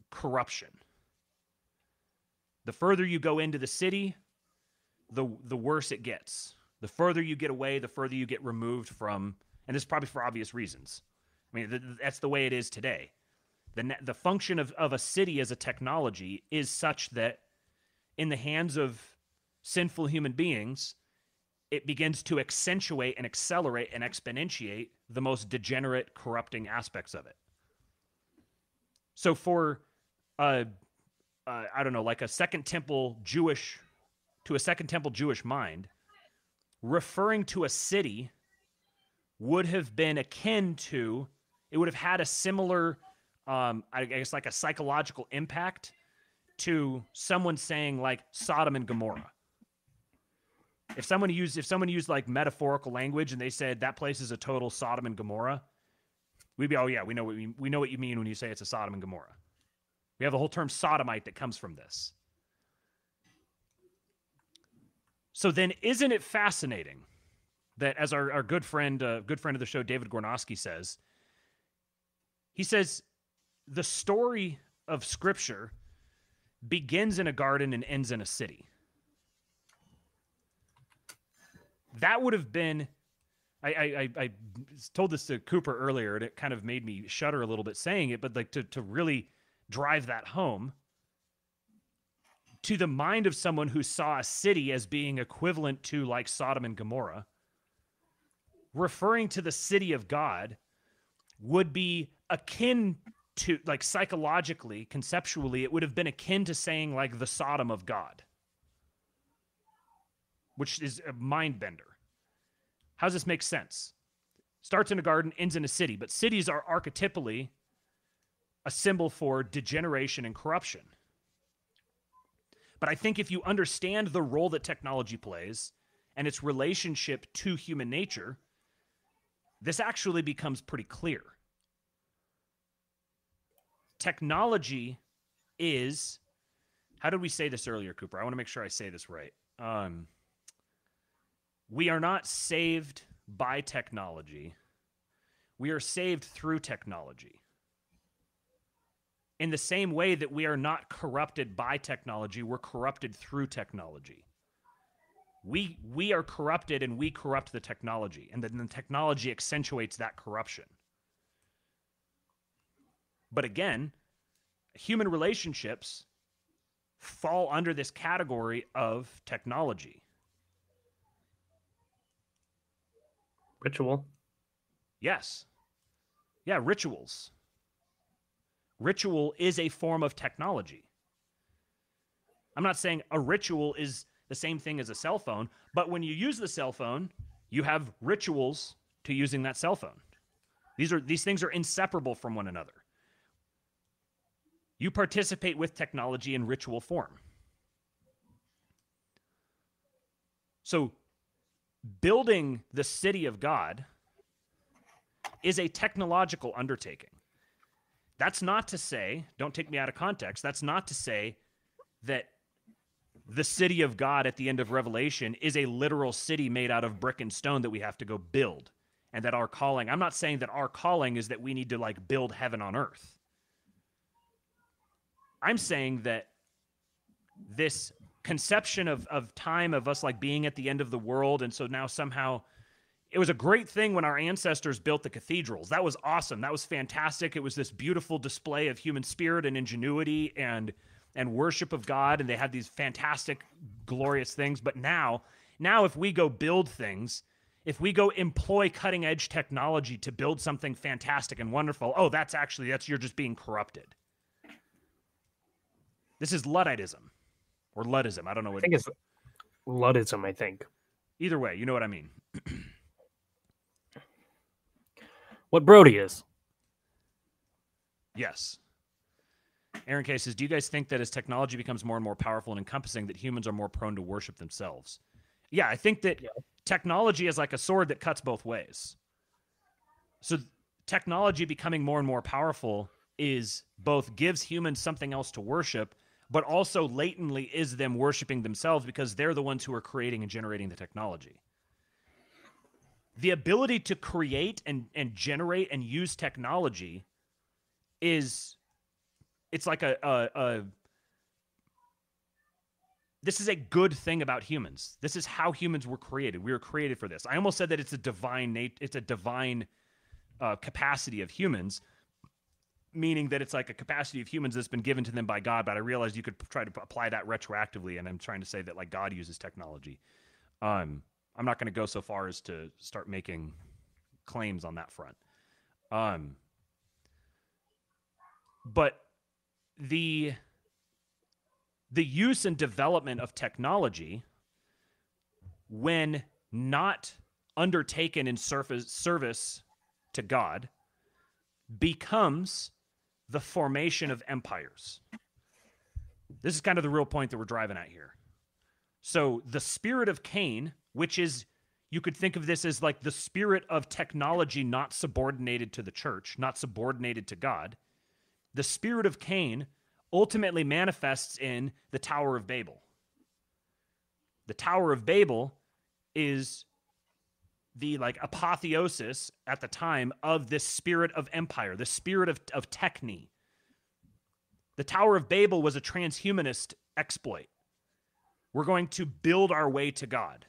corruption. The further you go into the city, the the worse it gets. The further you get away, the further you get removed from, and this is probably for obvious reasons. I mean, th- that's the way it is today. The the function of of a city as a technology is such that in the hands of sinful human beings, it begins to accentuate and accelerate and exponentiate the most degenerate, corrupting aspects of it. So for uh, I don't know, like a Second Temple Jewish to a Second Temple Jewish mind, referring to a city would have been akin to it would have had a similar um, I guess like a psychological impact to someone saying like Sodom and Gomorrah. If someone used if someone used like metaphorical language and they said that place is a total Sodom and Gomorrah, we'd be oh yeah we know what we, we know what you mean when you say it's a Sodom and Gomorrah. We have the whole term sodomite that comes from this. So then, isn't it fascinating that, as our, our good friend, uh, good friend of the show, David Gornoski says, he says the story of Scripture begins in a garden and ends in a city. That would have been. I, I, I told this to Cooper earlier, and it kind of made me shudder a little bit saying it, but like to, to really drive that home to the mind of someone who saw a city as being equivalent to like Sodom and Gomorrah, referring to the city of God would be akin to, like psychologically, conceptually, it would have been akin to saying like the Sodom of God, which is a mind bender. How does this make sense? Starts in a garden, ends in a city, but cities are archetypally a symbol for degeneration and corruption. But I think if you understand the role that technology plays and its relationship to human nature, this actually becomes pretty clear. Technology is, how did we say this earlier, Cooper? I want to make sure I say this right. Um, we are not saved by technology, we are saved through technology in the same way that we are not corrupted by technology, we're corrupted through technology. We, we are corrupted and we corrupt the technology, and then the technology accentuates that corruption. But again, human relationships fall under this category of technology. Ritual. Yes. Yeah, rituals. Ritual is a form of technology. I'm not saying a ritual is the same thing as a cell phone, but when you use the cell phone, you have rituals to using that cell phone. These are these things are inseparable from one another. You participate with technology in ritual form. So building the city of God is a technological undertaking. That's not to say, don't take me out of context, that's not to say that the city of God at the end of Revelation is a literal city made out of brick and stone that we have to go build. And that our calling, I'm not saying that our calling is that we need to like build heaven on earth. I'm saying that this conception of, of time of us like being at the end of the world and so now somehow it was a great thing when our ancestors built the cathedrals. That was awesome. That was fantastic. It was this beautiful display of human spirit and ingenuity and and worship of god and they had these fantastic glorious things. But now now if we go build things if we go employ cutting edge technology to build something fantastic and wonderful oh that's actually that's you're just being corrupted this is ludditism or luddism. I don't know what. I think it's luddism. I think. Either way, you know what I mean. what Brody is. Yes. Aaron K says, "Do you guys think that as technology becomes more and more powerful and encompassing, that humans are more prone to worship themselves?" Yeah, I think that yeah. technology is like a sword that cuts both ways. So technology becoming more and more powerful is both gives humans something else to worship, but also latently is them worshiping themselves because they're the ones who are creating and generating the technology. The ability to create and, and generate and use technology is it's like a, a, a this is a good thing about humans. This is how humans were created. We were created for this. I almost said that it's a divine it's a divine uh, capacity of humans meaning that it's like a capacity of humans that's been given to them by God. But I realized you could try to apply that retroactively, and I'm trying to say that like God uses technology. Um, I'm not going to go so far as to start making claims on that front. Um, but the the use and development of technology when not undertaken in surface service to God becomes the formation of empires. This is kind of the real point that we're driving at here. So, the spirit of Cain, which is, you could think of this as like the spirit of technology not subordinated to the church, not subordinated to God. The spirit of Cain ultimately manifests in the Tower of Babel. The Tower of Babel is the like apotheosis at the time of this spirit of empire, the spirit of, of techne. The Tower of Babel was a transhumanist exploit. We're going to build our way to God.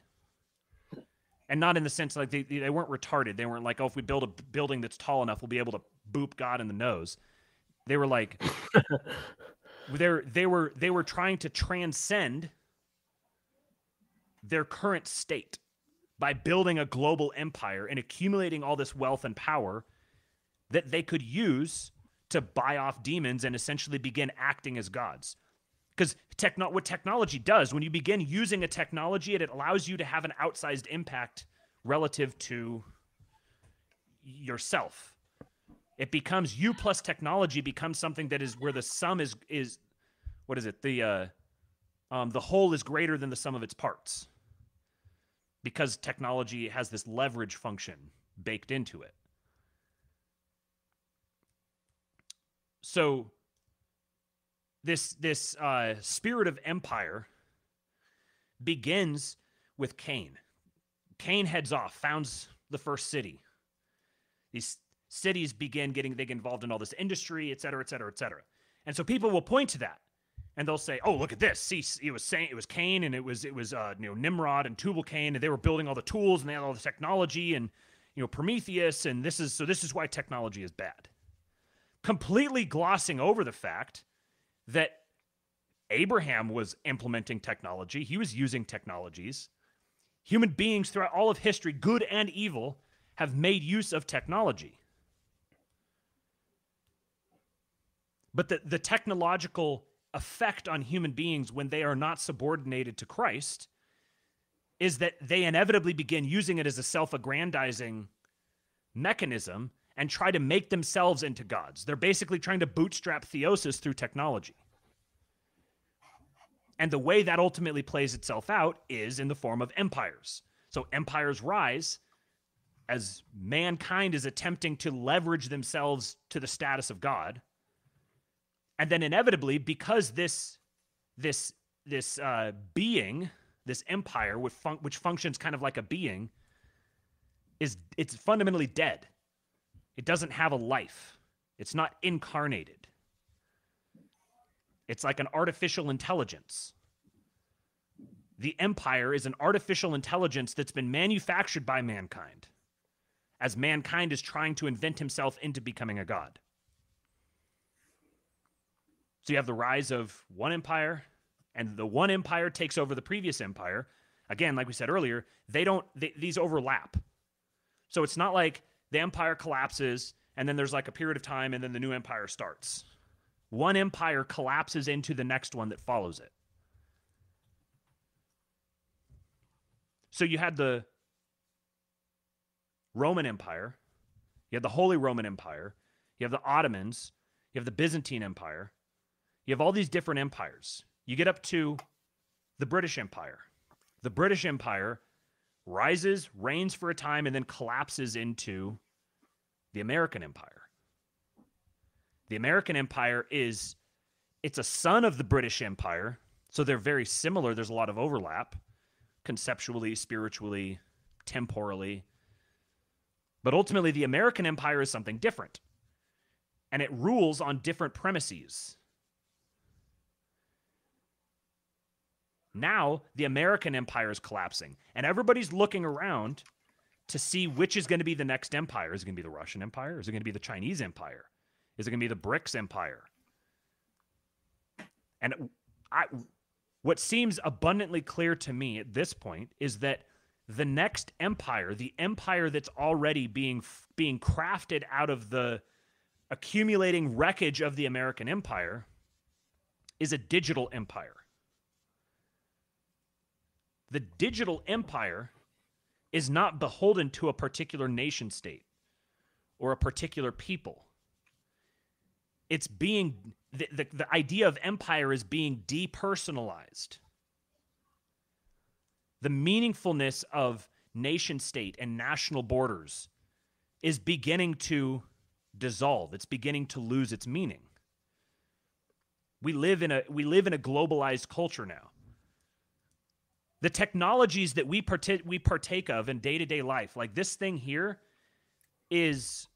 And not in the sense like they, they weren't retarded. They weren't like, oh, if we build a building that's tall enough, we'll be able to boop God in the nose. They were like, they they were they were trying to transcend their current state by building a global empire and accumulating all this wealth and power that they could use to buy off demons and essentially begin acting as gods. Because techno- what technology does, when you begin using a technology, it, allows you to have an outsized impact relative to yourself. It becomes you plus technology becomes something that is where the sum is is what is it? The uh, um, the whole is greater than the sum of its parts because technology has this leverage function baked into it. So this this uh, spirit of empire begins with Cain. Cain heads off, founds the first city. These cities begin getting get involved in all this industry, et cetera, et cetera, et cetera. And so people will point to that and they'll say, "Oh, look at this! See, it was saying it was Cain, and it was it was uh, you know Nimrod and Tubal Cain, and they were building all the tools and they had all the technology, and you know Prometheus, and this is so this is why technology is bad." Completely glossing over the fact that Abraham was implementing technology, he was using technologies. Human beings throughout all of history, good and evil, have made use of technology. But the, the technological effect on human beings when they are not subordinated to Christ is that they inevitably begin using it as a self aggrandizing mechanism and try to make themselves into gods. They're basically trying to bootstrap theosis through technology. And the way that ultimately plays itself out is in the form of empires. So empires rise as mankind is attempting to leverage themselves to the status of God and then inevitably because this this this uh, being, this empire, which, fun- which functions kind of like a being, is it's fundamentally dead. It doesn't have a life. It's not incarnated. It's like an artificial intelligence. The empire is an artificial intelligence that's been manufactured by mankind as mankind is trying to invent himself into becoming a god. So you have the rise of one empire, and the one empire takes over the previous empire. Again, like we said earlier, they don't they, these overlap. So it's not like the empire collapses and then there's like a period of time and then the new empire starts. One empire collapses into the next one that follows it. So you had the Roman Empire, you have the Holy Roman Empire, you have the Ottomans, you have the Byzantine Empire, you have all these different empires. You get up to the British Empire. The British Empire rises, reigns for a time, and then collapses into the American Empire. The American Empire is it's a son of the British Empire, so they're very similar. There's a lot of overlap conceptually, spiritually, temporally. But ultimately, the American empire is something different. And it rules on different premises. Now, the American empire is collapsing, and everybody's looking around to see which is going to be the next empire. Is it going to be the Russian empire? Is it going to be the Chinese empire? Is it going to be the BRICS empire? And I, what seems abundantly clear to me at this point is that the next empire, the empire that's already being being crafted out of the accumulating wreckage of the American empire, is a digital empire. The digital empire is not beholden to a particular nation state or a particular people. It's being the, the, the idea of empire is being depersonalized the meaningfulness of nation state and national borders is beginning to dissolve. It's beginning to lose its meaning. We live in a we live in a globalized culture now. The technologies that we partake we partake of in day-to-day life, like this thing here is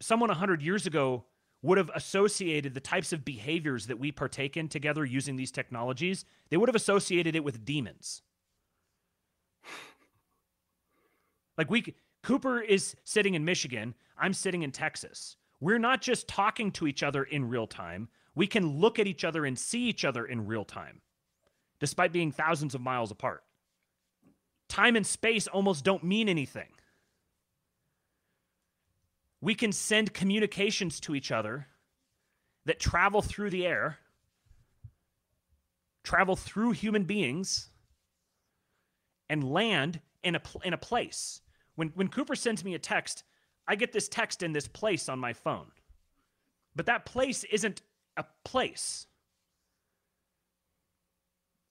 someone 100 years ago would have associated the types of behaviors that we partake in together using these technologies, they would have associated it with demons. Like we Cooper is sitting in Michigan, I'm sitting in Texas. We're not just talking to each other in real time. We can look at each other and see each other in real time, despite being thousands of miles apart. Time and space almost don't mean anything. We can send communications to each other that travel through the air, travel through human beings, and land in a, in a place. When, when Cooper sends me a text, I get this text in this place on my phone. But that place isn't a place,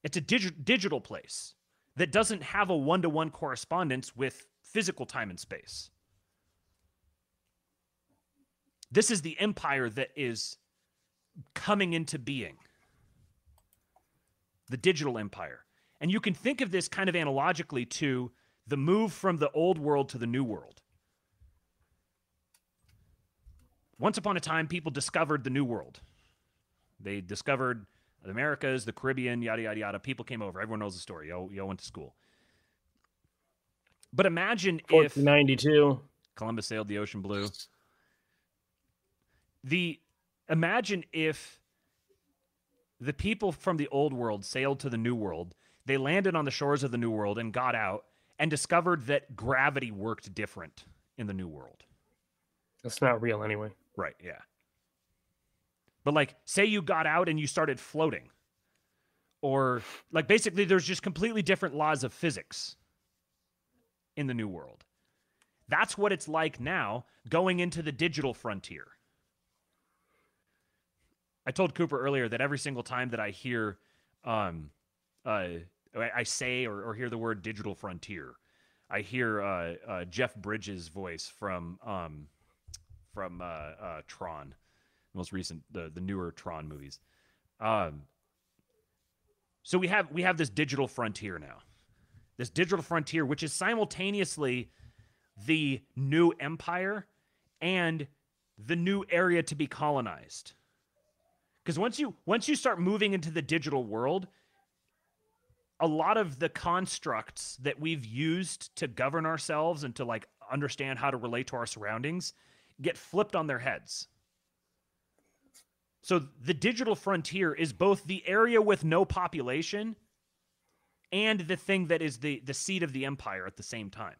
it's a dig- digital place that doesn't have a one to one correspondence with physical time and space. This is the empire that is coming into being the digital empire. And you can think of this kind of analogically to the move from the old world to the new world. Once upon a time, people discovered the new world. They discovered the Americas, the Caribbean, yada, yada, yada. People came over. Everyone knows the story. Yo, yo went to school. But imagine if 92 Columbus sailed the ocean blue the imagine if the people from the old world sailed to the new world they landed on the shores of the new world and got out and discovered that gravity worked different in the new world that's not real anyway right yeah but like say you got out and you started floating. Or like basically there's just completely different laws of physics in the new world. That's what it's like now going into the digital frontier. I told Cooper earlier that every single time that I hear, um, uh, I say or, or hear the word digital frontier, I hear uh, uh, Jeff Bridges' voice from um, from uh, uh, Tron, most recent the the newer Tron movies. Um, So we have we have this digital frontier now. This digital frontier which is simultaneously the new empire and the new area to be colonized. Because once you once you start moving into the digital world, a lot of the constructs that we've used to govern ourselves and to like understand how to relate to our surroundings get flipped on their heads. So the digital frontier is both the area with no population and the thing that is the the seat of the empire at the same time.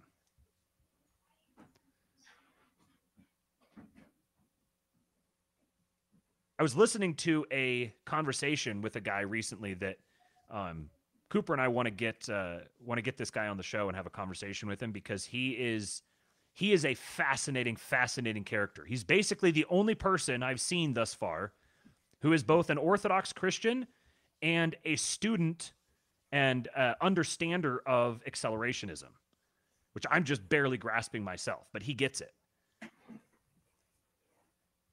I was listening to a conversation with a guy recently that um, Cooper and I want to get uh, want to get this guy on the show and have a conversation with him because he is he is a fascinating, fascinating character. He's basically the only person I've seen thus far who is both an Orthodox Christian and a student and uh, understander of accelerationism, which I'm just barely grasping myself, but he gets it.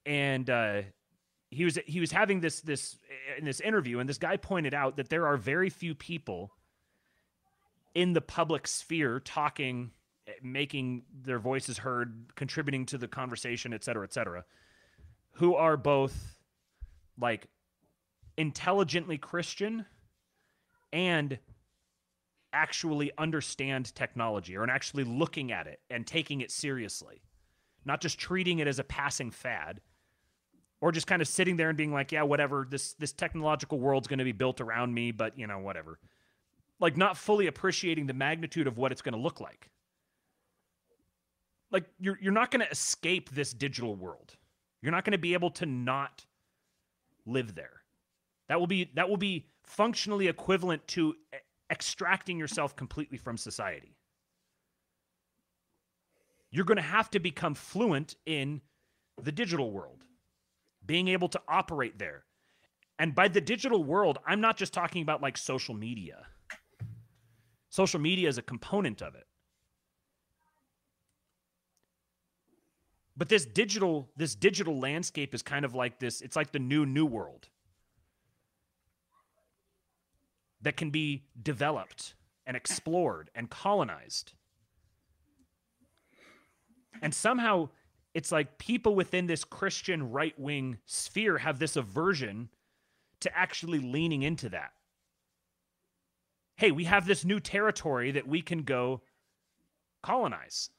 And uh, he was he was having this this in this interview, and this guy pointed out that there are very few people in the public sphere talking, making their voices heard, contributing to the conversation, et cetera, et cetera, who are both like intelligently Christian and actually understand technology or actually looking at it and taking it seriously, not just treating it as a passing fad or just kind of sitting there and being like, yeah, whatever, this this technological world's going to be built around me, but you know, whatever. Like not fully appreciating the magnitude of what it's going to look like. Like you're you're not going to escape this digital world. You're not going to be able to not live there. That will be that will be functionally equivalent to extracting yourself completely from society. You're going to have to become fluent in the digital world being able to operate there. And by the digital world, I'm not just talking about like social media. Social media is a component of it. But this digital this digital landscape is kind of like this it's like the new new world that can be developed and explored and colonized. And somehow it's like people within this Christian right wing sphere have this aversion to actually leaning into that. Hey, we have this new territory that we can go colonize.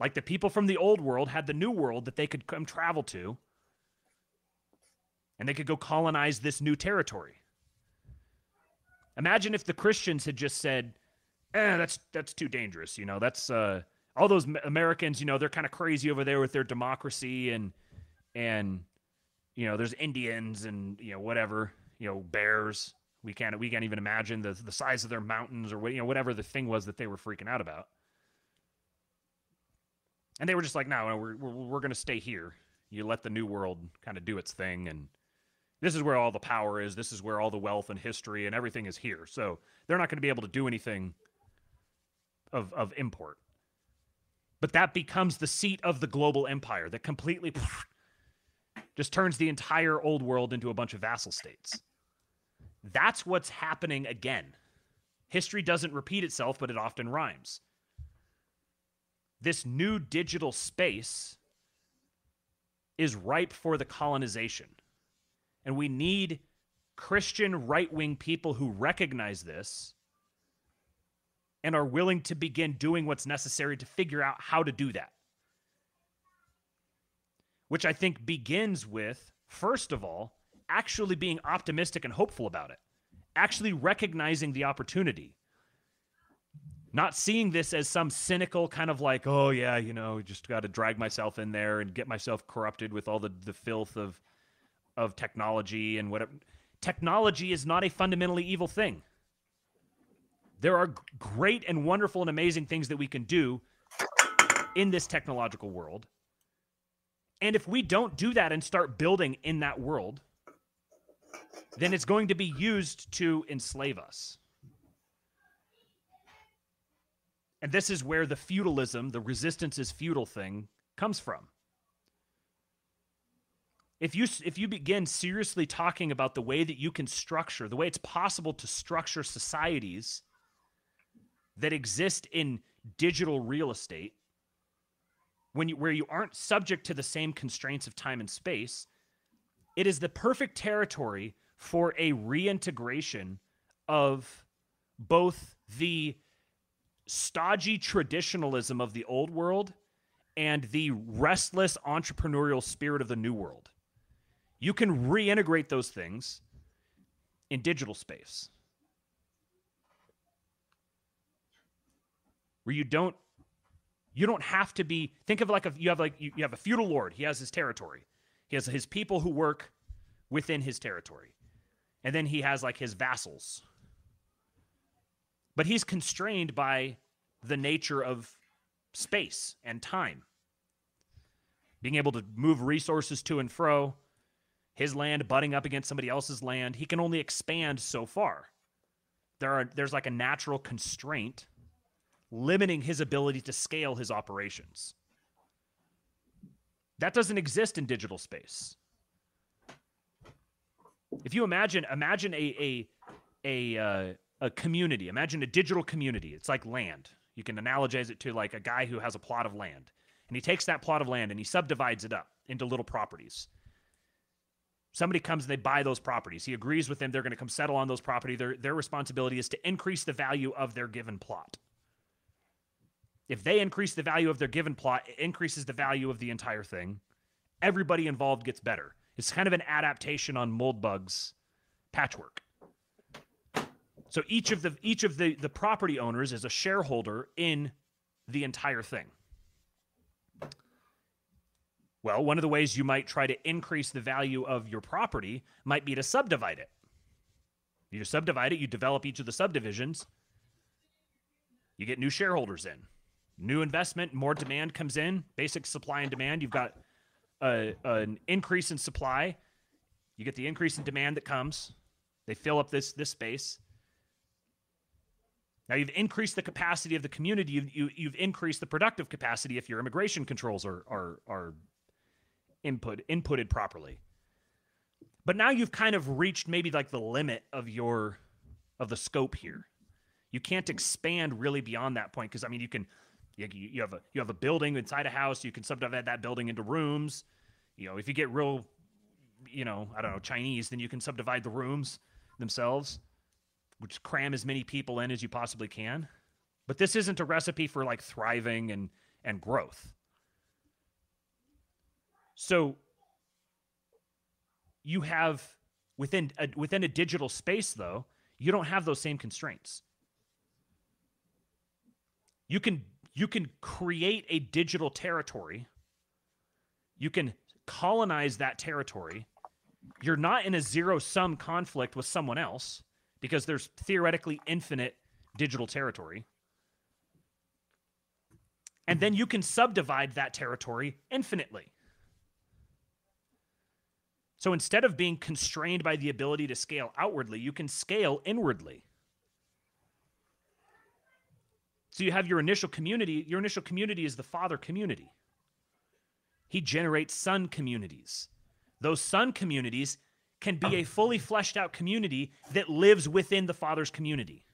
Like the people from the old world had the new world that they could come travel to, and they could go colonize this new territory. Imagine if the Christians had just said, "Eh, that's that's too dangerous." You know, that's uh, all those Americans, you know, they're kind of crazy over there with their democracy and and you know, there's Indians and you know whatever, you know, bears. We can't we can't even imagine the the size of their mountains or what you know whatever the thing was that they were freaking out about. And they were just like, no, we're we're, we're going to stay here. You let the new world kind of do its thing and this is where all the power is. This is where all the wealth and history and everything is here. So they're not going to be able to do anything of of import. But that becomes the seat of the global empire that completely just turns the entire old world into a bunch of vassal states. That's what's happening again. History doesn't repeat itself, but it often rhymes. This new digital space is ripe for the colonization. And we need Christian right wing people who recognize this and are willing to begin doing what's necessary to figure out how to do that. Which I think begins with, first of all, actually being optimistic and hopeful about it, actually recognizing the opportunity. Not seeing this as some cynical kind of like, oh, yeah, you know, just got to drag myself in there and get myself corrupted with all the, the filth of, of technology and whatever. Technology is not a fundamentally evil thing. There are great and wonderful and amazing things that we can do in this technological world. And if we don't do that and start building in that world, then it's going to be used to enslave us. And this is where the feudalism, the resistance is feudal thing, comes from. if you if you begin seriously talking about the way that you can structure the way it's possible to structure societies that exist in digital real estate when you where you aren't subject to the same constraints of time and space it is the perfect territory for a reintegration of both the stodgy traditionalism of the old world and the restless entrepreneurial spirit of the new world. You can reintegrate those things in digital space. Where you don't you don't have to be think of like a you have like you, you have a feudal lord, he has his territory. He has his people who work within his territory. And then he has like his vassals. But he's constrained by the nature of space and time. Being able to move resources to and fro, his land butting up against somebody else's land, he can only expand so far. There are there's like a natural constraint limiting his ability to scale his operations. That doesn't exist in digital space. If you imagine imagine a a a uh, a community, imagine a digital community. It's like land. You can analogize it to like a guy who has a plot of land, and he takes that plot of land and he subdivides it up into little properties. Somebody comes and they buy those properties. He agrees with them. They're going to come settle on those property. Their their responsibility is to increase the value of their given plot. If they increase the value of their given plot, it increases the value of the entire thing. Everybody involved gets better. It's kind of an adaptation on Moldbug's patchwork. So each of the each of the the property owners is a shareholder in the entire thing. Well, one of the ways you might try to increase the value of your property might be to subdivide it. You subdivide it, you develop each of the subdivisions, you get new shareholders in. New investment, more demand comes in, basic supply and demand. You've got a, an increase in supply. You get the increase in demand that comes. They fill up this this space. Now you've increased the capacity of the community. You've, you, you have increased the productive capacity if your immigration controls are are are input inputted properly. But now you've kind of reached maybe like the limit of your of the scope here. You can't expand really beyond that point because I mean you can you, you have a you have a building inside a house. You can subdivide that building into rooms. You know, if you get real, you know, I don't know Chinese, then you can subdivide the rooms themselves, which cram as many people in as you possibly can. But this isn't a recipe for like thriving and and growth. So you have within a, within a digital space though, you don't have those same constraints. You can you can create a digital territory. You can colonize that territory. You're not in a zero sum conflict with someone else because there's theoretically infinite digital territory. And then you can subdivide that territory infinitely. So instead of being constrained by the ability to scale outwardly, you can scale inwardly. So you have your initial community. Your initial community is the father community. He generates son communities. Those son communities can be a um, fully fleshed out community that lives within the father's community.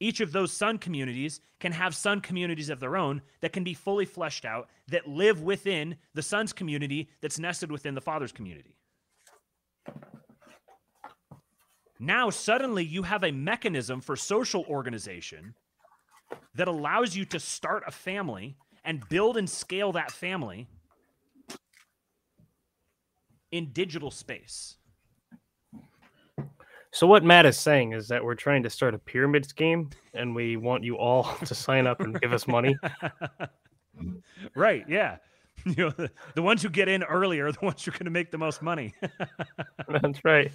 Each of those son communities can have son communities of their own that can be fully fleshed out, that live within the son's community that's nested within the father's community. Now, suddenly, you have a mechanism for social organization that allows you to start a family and build and scale that family in digital space. So what Matt is saying is that we're trying to start a pyramid scheme and we want you all to sign up and give us money. right, yeah. You know, the, the ones who get in earlier are the ones who are going to make the most money. That's right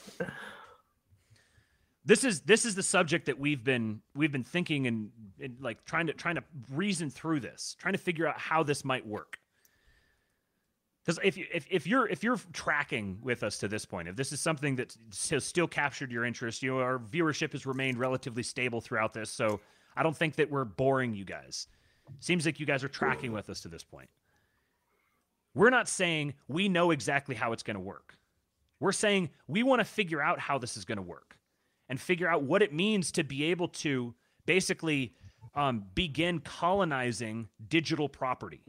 this is this is the subject that we've been we've been thinking and, and, like trying to trying to reason through this, trying to figure out how this might work. Because if you if, if you're if you're tracking with us to this point, if this is something that has still captured your interest, you know our viewership has remained relatively stable throughout this, so I don't think that we're boring you guys. Seems like you guys are tracking with us to this point. We're not saying we know exactly how it's going to work. We're saying we want to figure out how this is going to work and figure out what it means to be able to basically um, begin colonizing digital property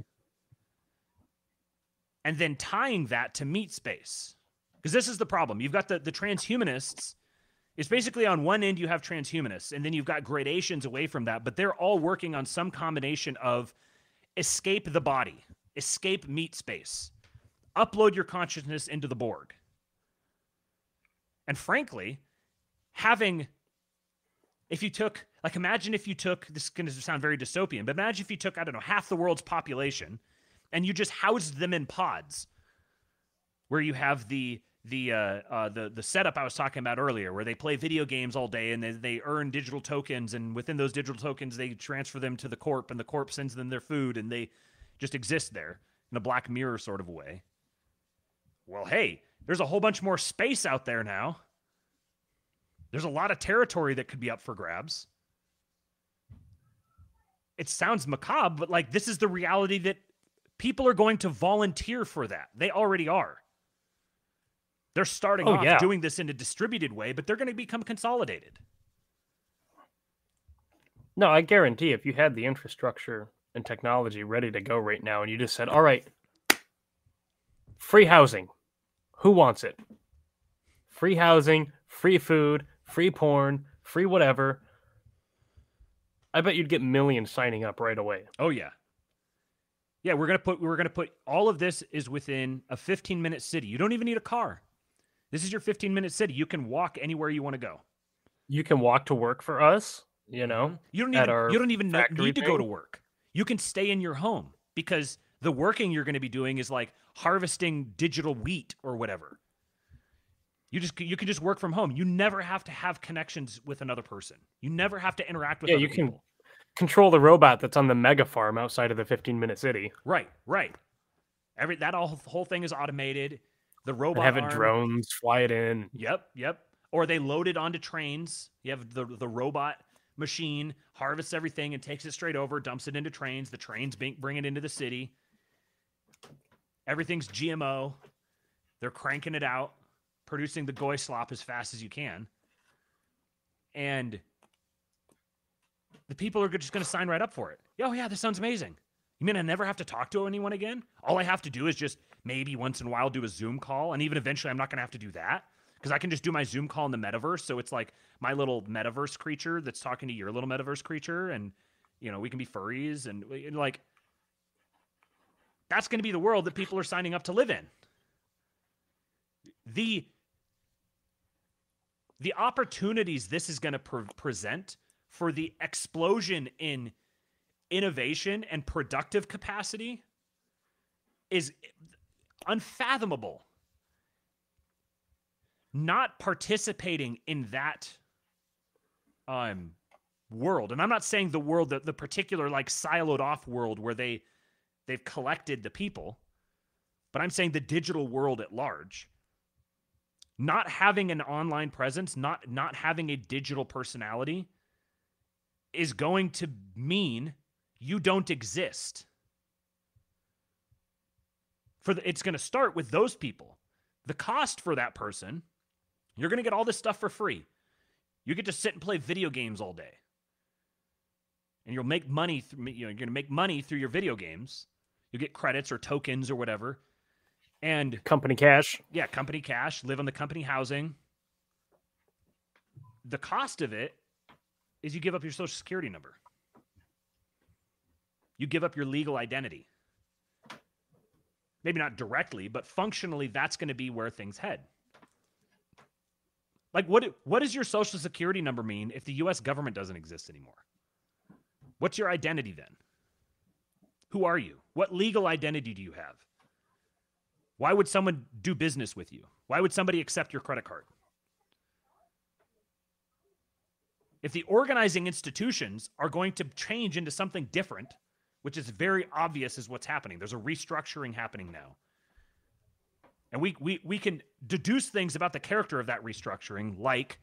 and then tying that to meat space. Because this is the problem. You've got the, the transhumanists. It's basically on one end, you have transhumanists, and then you've got gradations away from that, but they're all working on some combination of escape the body, escape meat space, upload your consciousness into the Borg. And frankly, having, if you took, like, imagine if you took, this is going to sound very dystopian, but imagine if you took, I don't know, half the world's population and you just housed them in pods where you have the the uh, uh, the the setup I was talking about earlier, where they play video games all day and they, they earn digital tokens, and within those digital tokens they transfer them to the corp, and the corp sends them their food, and they just exist there in a Black Mirror sort of way. Well, hey, there's a whole bunch more space out there now. There's a lot of territory that could be up for grabs. It sounds macabre, but like this is the reality that people are going to volunteer for that. They already are. They're starting Oh, off yeah. doing this in a distributed way, but they're going to become consolidated. No, I guarantee if you had the infrastructure and technology ready to go right now and you just said, all right, free housing. Who wants it? Free housing, free food, free porn, free whatever. I bet you'd get millions signing up right away. Oh yeah. Yeah, we're gonna put we're gonna put all of this is within a 15 minute city. You don't even need a car. This is your 15 minute city. You can walk anywhere you want to go. You can walk to work for us, you know? You don't even you don't even need to go to work. You can stay in your home because the working you're going to be doing is like harvesting digital wheat or whatever. You just you can just work from home. You never have to have connections with another person. You never have to interact with Yeah, other you can people. Control the robot that's on the mega farm outside of the 15 minute city Right, right. Every that all whole thing is automated. The and robot have it drones fly it in. Yep, yep. Or they load it onto trains. You have the the robot machine harvests everything and takes it straight over, dumps it into trains. The trains bring, bring it into the city. Everything's GMO. They're cranking it out, producing the goy slop as fast as you can. And the people are just going to sign right up for it. Oh, yeah, this sounds amazing. You mean I never have to talk to anyone again? All I have to do is just maybe once in a while do a Zoom call. And even eventually, I'm not going to have to do that because I can just do my Zoom call in the metaverse. So it's like my little metaverse creature that's talking to your little metaverse creature. And, you know, we can be furries and, and like, that's going to be the world that people are signing up to live in. The the opportunities this is going to pre- present for the explosion in innovation and productive capacity is unfathomable. Not participating in that um world. And I'm not saying the world that the particular like siloed off world where they they've collected the people, but I'm saying the digital world at large. Not having an online presence, not not having a digital personality is going to mean you don't exist. For the, it's going to start with those people. The cost for that person, you're going to get all this stuff for free. You get to sit and play video games all day. And you'll make money through you know, you're going to make money through your video games. You'll get credits or tokens or whatever. And Company cash. yeah, company cash, live on the company housing. The cost of it is you give up your social security number. You give up your legal identity. Maybe not directly, but functionally that's going to be where things head. Like what what does your social security number mean if the US government doesn't exist anymore? What's your identity then? Who are you? What legal identity do you have? Why would someone do business with you? Why would somebody accept your credit card? If the organizing institutions are going to change into something different, which is very obvious is what's happening, there's a restructuring happening now. And we, we, we can deduce things about the character of that restructuring, like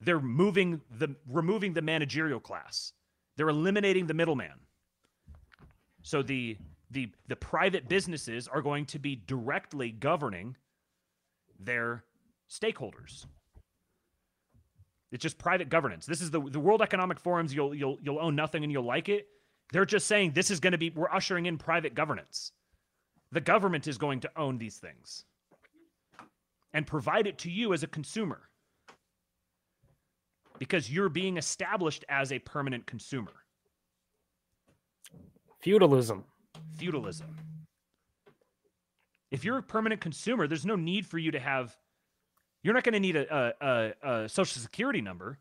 they're moving the removing the managerial class. They're eliminating the middleman. So the the the private businesses are going to be directly governing their stakeholders. It's just private governance. This is the the World Economic Forum's you'll you'll you'll own nothing and you'll like it. They're just saying this is going to be we're ushering in private governance. The government is going to own these things and provide it to you as a consumer because you're being established as a permanent consumer. Feudalism. Feudalism. If you're a permanent consumer, there's no need for you to have, you're not going to need a, a, a, a social security number.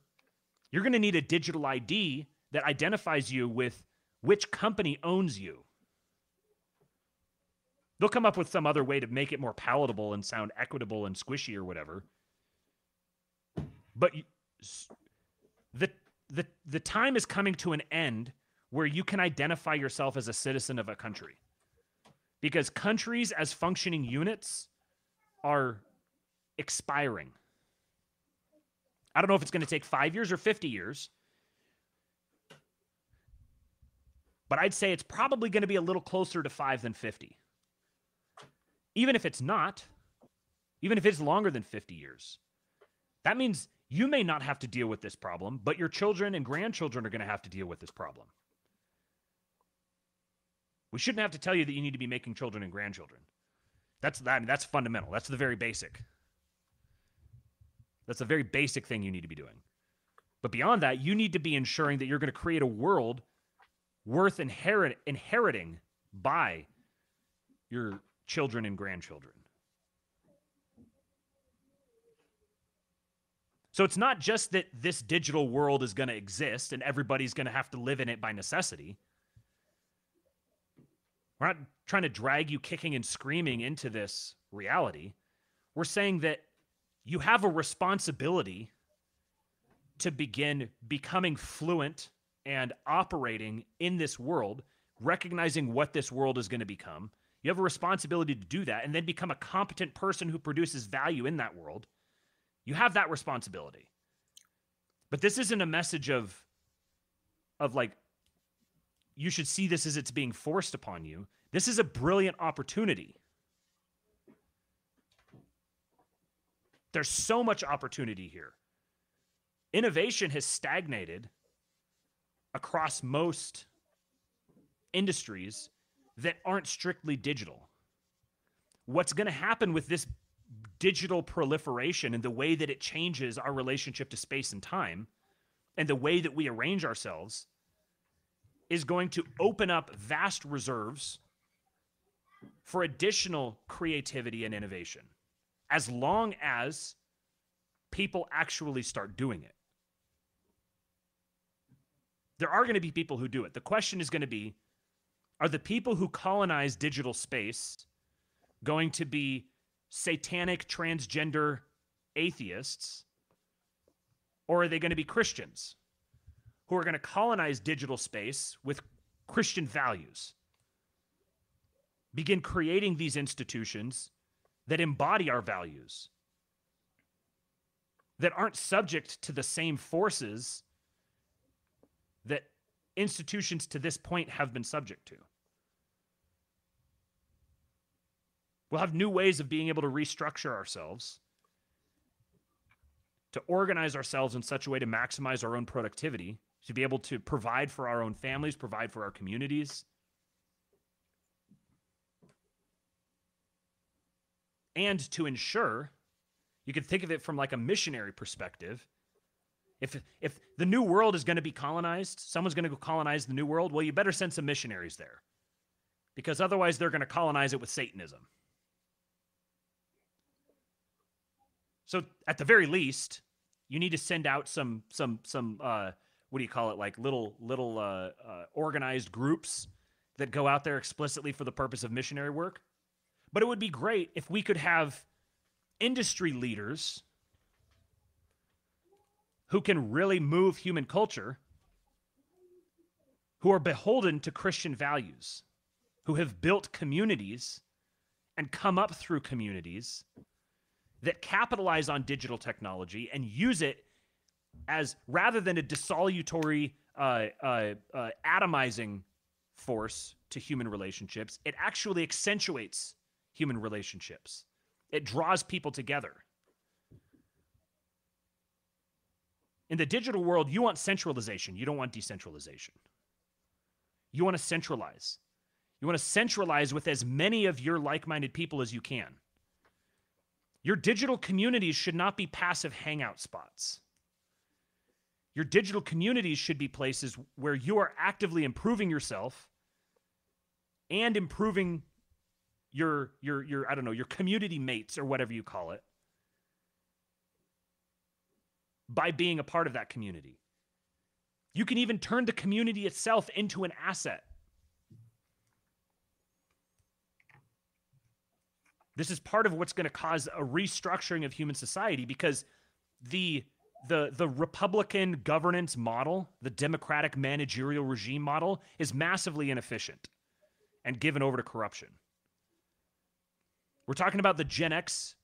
You're going to need a digital ID that identifies you with which company owns you. They'll come up with some other way to make it more palatable and sound equitable and squishy or whatever. But the the the time is coming to an end where you can identify yourself as a citizen of a country. Because countries as functioning units are expiring. I don't know if it's going to take 5 years or 50 years. But I'd say it's probably going to be a little closer to 5 than 50 even if it's not, even if it's longer than 50 years, that means you may not have to deal with this problem, but your children and grandchildren are going to have to deal with this problem. We shouldn't have to tell you that you need to be making children and grandchildren. That's that. I mean, that's fundamental. That's the very basic. That's a very basic thing you need to be doing. But beyond that, you need to be ensuring that you're going to create a world worth inherit, inheriting by your children and grandchildren. So it's not just that this digital world is going to exist and everybody's going to have to live in it by necessity. We're not trying to drag you kicking and screaming into this reality. We're saying that you have a responsibility to begin becoming fluent and operating in this world, recognizing what this world is going to become, you have a responsibility to do that and then become a competent person who produces value in that world. You have that responsibility. But this isn't a message of of like you should see this as it's being forced upon you. This is a brilliant opportunity. There's so much opportunity here. Innovation has stagnated across most industries that aren't strictly digital. What's going to happen with this digital proliferation and the way that it changes our relationship to space and time and the way that we arrange ourselves is going to open up vast reserves for additional creativity and innovation as long as people actually start doing it. There are going to be people who do it. The question is going to be are the people who colonize digital space going to be satanic transgender atheists? Or are they going to be Christians who are going to colonize digital space with Christian values? Begin creating these institutions that embody our values, that aren't subject to the same forces that institutions to this point have been subject to. We'll have new ways of being able to restructure ourselves, to organize ourselves in such a way to maximize our own productivity, to be able to provide for our own families, provide for our communities. And to ensure, you could think of it from like a missionary perspective, if if the new world is going to be colonized, someone's going to go colonize the new world, well, you better send some missionaries there. Because otherwise they're going to colonize it with Satanism. So at the very least, you need to send out some some some uh what do you call it like little little uh, uh organized groups that go out there explicitly for the purpose of missionary work. But it would be great if we could have industry leaders who can really move human culture, who are beholden to Christian values, who have built communities and come up through communities that capitalize on digital technology and use it as rather than a dissolutory, uh, uh, uh, atomizing force to human relationships. It actually accentuates human relationships. It draws people together. In the digital world, you want centralization. You don't want decentralization. You want to centralize. You want to centralize with as many of your like minded people as you can. Your digital communities should not be passive hangout spots. Your digital communities should be places where you are actively improving yourself and improving your your your I don't know, your community mates or whatever you call it by being a part of that community. You can even turn the community itself into an asset. This is part of what's going to cause a restructuring of human society because the the the Republican governance model, the democratic managerial regime model is massively inefficient and given over to corruption. We're talking about the Gen X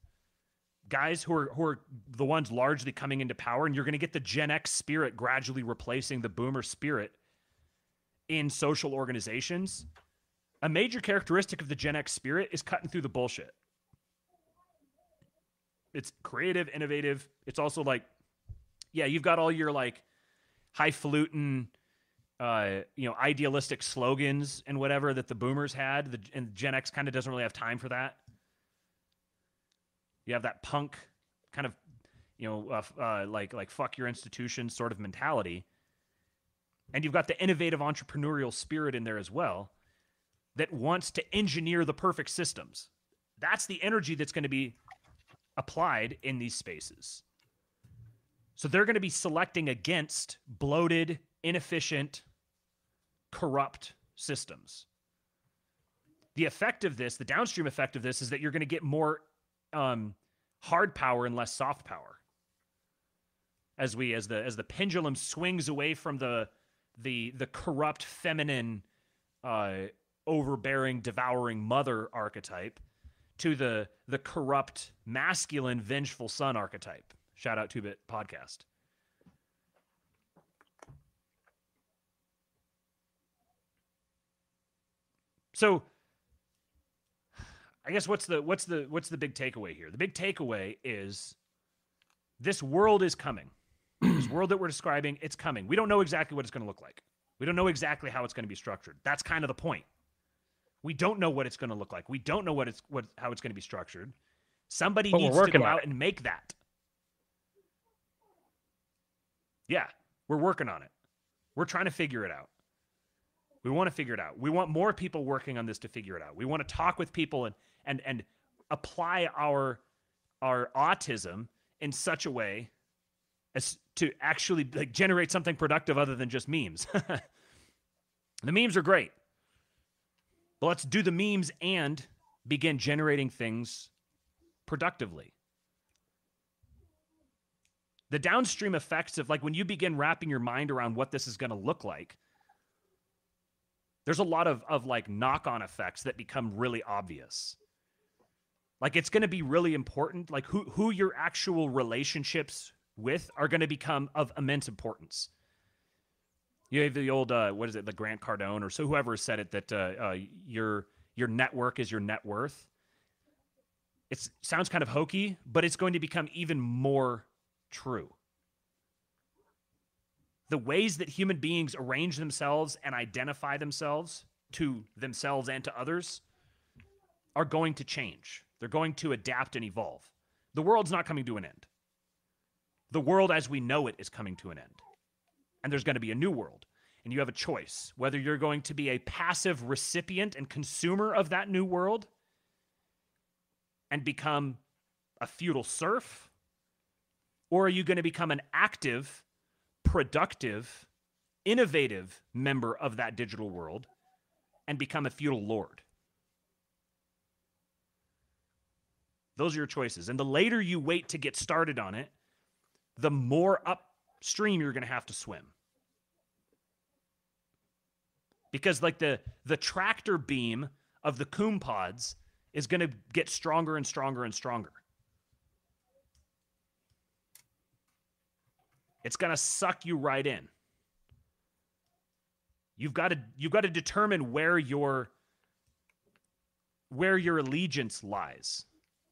guys who are who are the ones largely coming into power, and you're going to get the Gen X spirit gradually replacing the Boomer spirit in social organizations. A major characteristic of the Gen X spirit is cutting through the bullshit. It's creative, innovative. It's also like, yeah, you've got all your like highfalutin, uh, you know, idealistic slogans and whatever that the Boomers had. The, and Gen X kind of doesn't really have time for that. You have that punk kind of, you know, uh, uh, like like fuck your institution sort of mentality, and you've got the innovative entrepreneurial spirit in there as well, that wants to engineer the perfect systems. That's the energy that's going to be applied in these spaces. So they're going to be selecting against bloated, inefficient, corrupt systems. The effect of this, the downstream effect of this, is that you're going to get more um, hard power and less soft power. As we as the as the pendulum swings away from the the the corrupt feminine uh, overbearing devouring mother archetype to the the corrupt masculine vengeful son archetype. Shout out to Bit Podcast. So I guess what's the what's the what's the big takeaway here? The big takeaway is this world is coming. this world that we're describing, it's coming. We don't know exactly what it's going to look like. We don't know exactly how it's going to be structured. That's kind of the point. We don't know what it's going to look like. We don't know what it's what how it's going to be structured. Somebody But needs to go out it. and make that. Yeah, we're working on it. We're trying to figure it out. We want to figure it out. We want more people working on this to figure it out. We want to talk with people and and and apply our our autism in such a way as to actually like generate something productive other than just memes. the memes are great. But let's do the memes and begin generating things productively. The downstream effects of like when you begin wrapping your mind around what this is going to look like, there's a lot of, of like knock on effects that become really obvious. Like it's going to be really important. Like who, who your actual relationships with are going to become of immense importance. You have the old uh, what is it, the Grant Cardone or so whoever said it that uh, uh, your your network is your net worth. It sounds kind of hokey, but it's going to become even more true. The ways that human beings arrange themselves and identify themselves to themselves and to others are going to change. They're going to adapt and evolve. The world's not coming to an end. The world as we know it is coming to an end. And there's going to be a new world. And you have a choice whether you're going to be a passive recipient and consumer of that new world and become a feudal serf, or are you going to become an active, productive, innovative member of that digital world and become a feudal lord? Those are your choices. And the later you wait to get started on it, the more upstream you're going to have to swim. Because like the the tractor beam of the coom pods is going to get stronger and stronger and stronger. It's going to suck you right in. You've got to you've got to determine where your where your allegiance lies.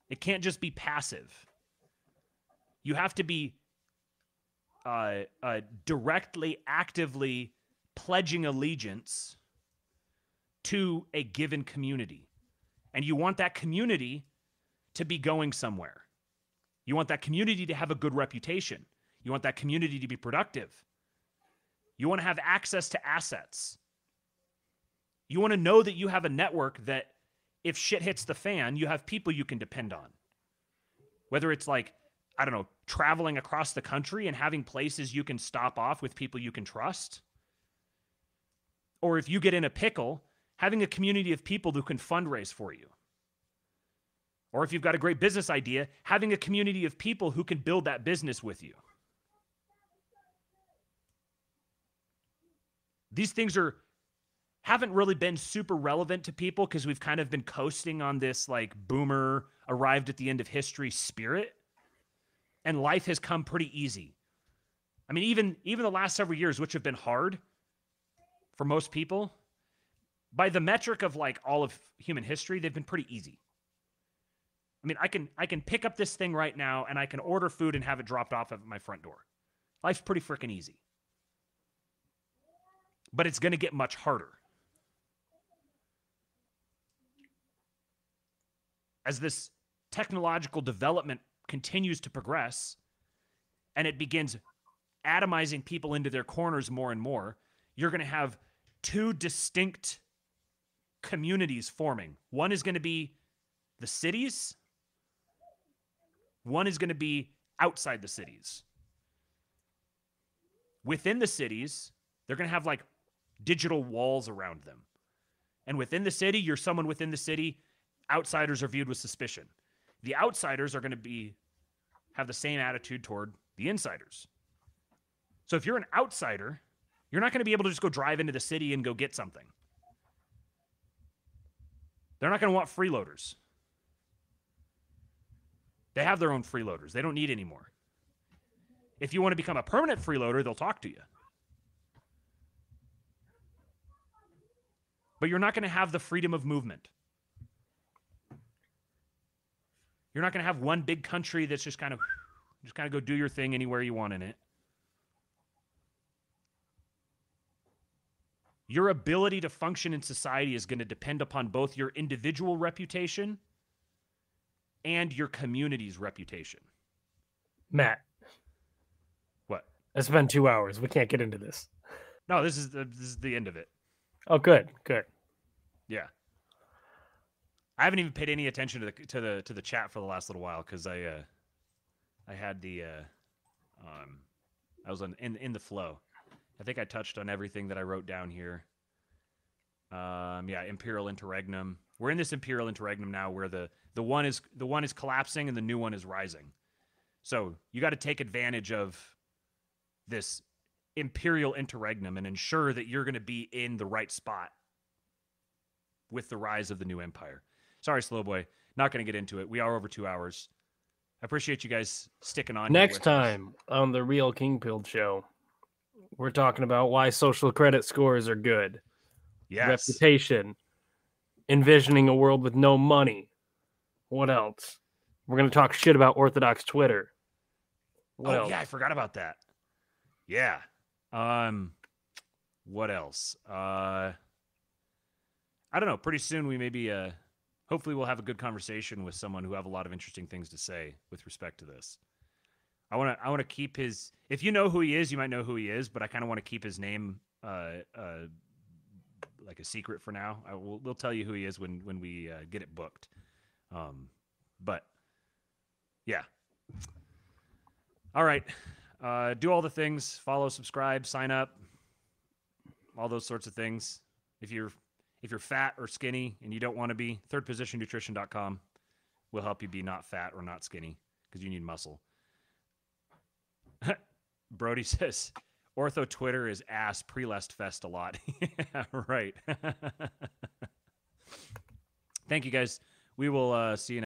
It can't just be passive. You have to be uh, uh, directly, actively pledging allegiance to a given community. And you want that community to be going somewhere. You want that community to have a good reputation. You want that community to be productive. You want to have access to assets. You want to know that you have a network that if shit hits the fan, you have people you can depend on. Whether it's like, I don't know, traveling across the country and having places you can stop off with people you can trust. Or if you get in a pickle, having a community of people who can fundraise for you. Or if you've got a great business idea, having a community of people who can build that business with you. These things are haven't really been super relevant to people because we've kind of been coasting on this like boomer arrived at the end of history spirit. And life has come pretty easy. I mean even even the last several years which have been hard for most people by the metric of like all of human history they've been pretty easy. I mean i can i can pick up this thing right now and i can order food and have it dropped off at my front door. Life's pretty freaking easy. But it's going to get much harder as this technological development continues to progress and it begins atomizing people into their corners more and more, you're going to have two distinct communities forming. One is going to be the cities, one is going to be outside the cities. Within the cities, they're going to have like digital walls around them. And within the city, you're someone within the city outsiders are viewed with suspicion. The outsiders are going to be have the same attitude toward the insiders. So if you're an outsider, you're not going to be able to just go drive into the city and go get something. They're not going to want freeloaders. They have their own freeloaders. They don't need any more. If you want to become a permanent freeloader, they'll talk to you. But you're not going to have the freedom of movement. You're not going to have one big country that's just kind of just kind of go do your thing anywhere you want in it. Your ability to function in society is going to depend upon both your individual reputation and your community's reputation. Matt. What? It's been two hours. We can't get into this. No, this is the, this is the end of it. Oh, good, good. Yeah. I haven't even paid any attention to the to the to the chat for the last little while because I uh, I had the uh, um, I was on in in the flow. I think I touched on everything that I wrote down here. Um, yeah, Imperial Interregnum. We're in this Imperial Interregnum now, where the the one is the one is collapsing and the new one is rising. So you got to take advantage of this Imperial Interregnum and ensure that you're going to be in the right spot with the rise of the new empire. Sorry, Slowboy. Not going to get into it. We are over two hours. I appreciate you guys sticking on. Next time on the Real Kingpilled Show, we're talking about why social credit scores are good. Yes. Reputation. Envisioning a world with no money. What else? We're going to talk shit about Orthodox Twitter. What oh else? yeah, I forgot about that. Yeah. Um. What else? Uh. I don't know. Pretty soon we maybe uh hopefully we'll have a good conversation with someone who have a lot of interesting things to say with respect to this. I want to I want to keep his if you know who he is, you might know who he is, but I kind of want to keep his name uh uh like a secret for now. I will we'll tell you who he is when when we uh, get it booked. Um but yeah. All right. Uh do all the things, follow, subscribe, sign up, all those sorts of things. If you're if you're fat or skinny and you don't want to be, thirdpositionnutrition.com will help you be not fat or not skinny because you need muscle. Brody says, Ortho Twitter is ass pre-lest fest a lot. yeah, right. Thank you guys. We will uh, see you.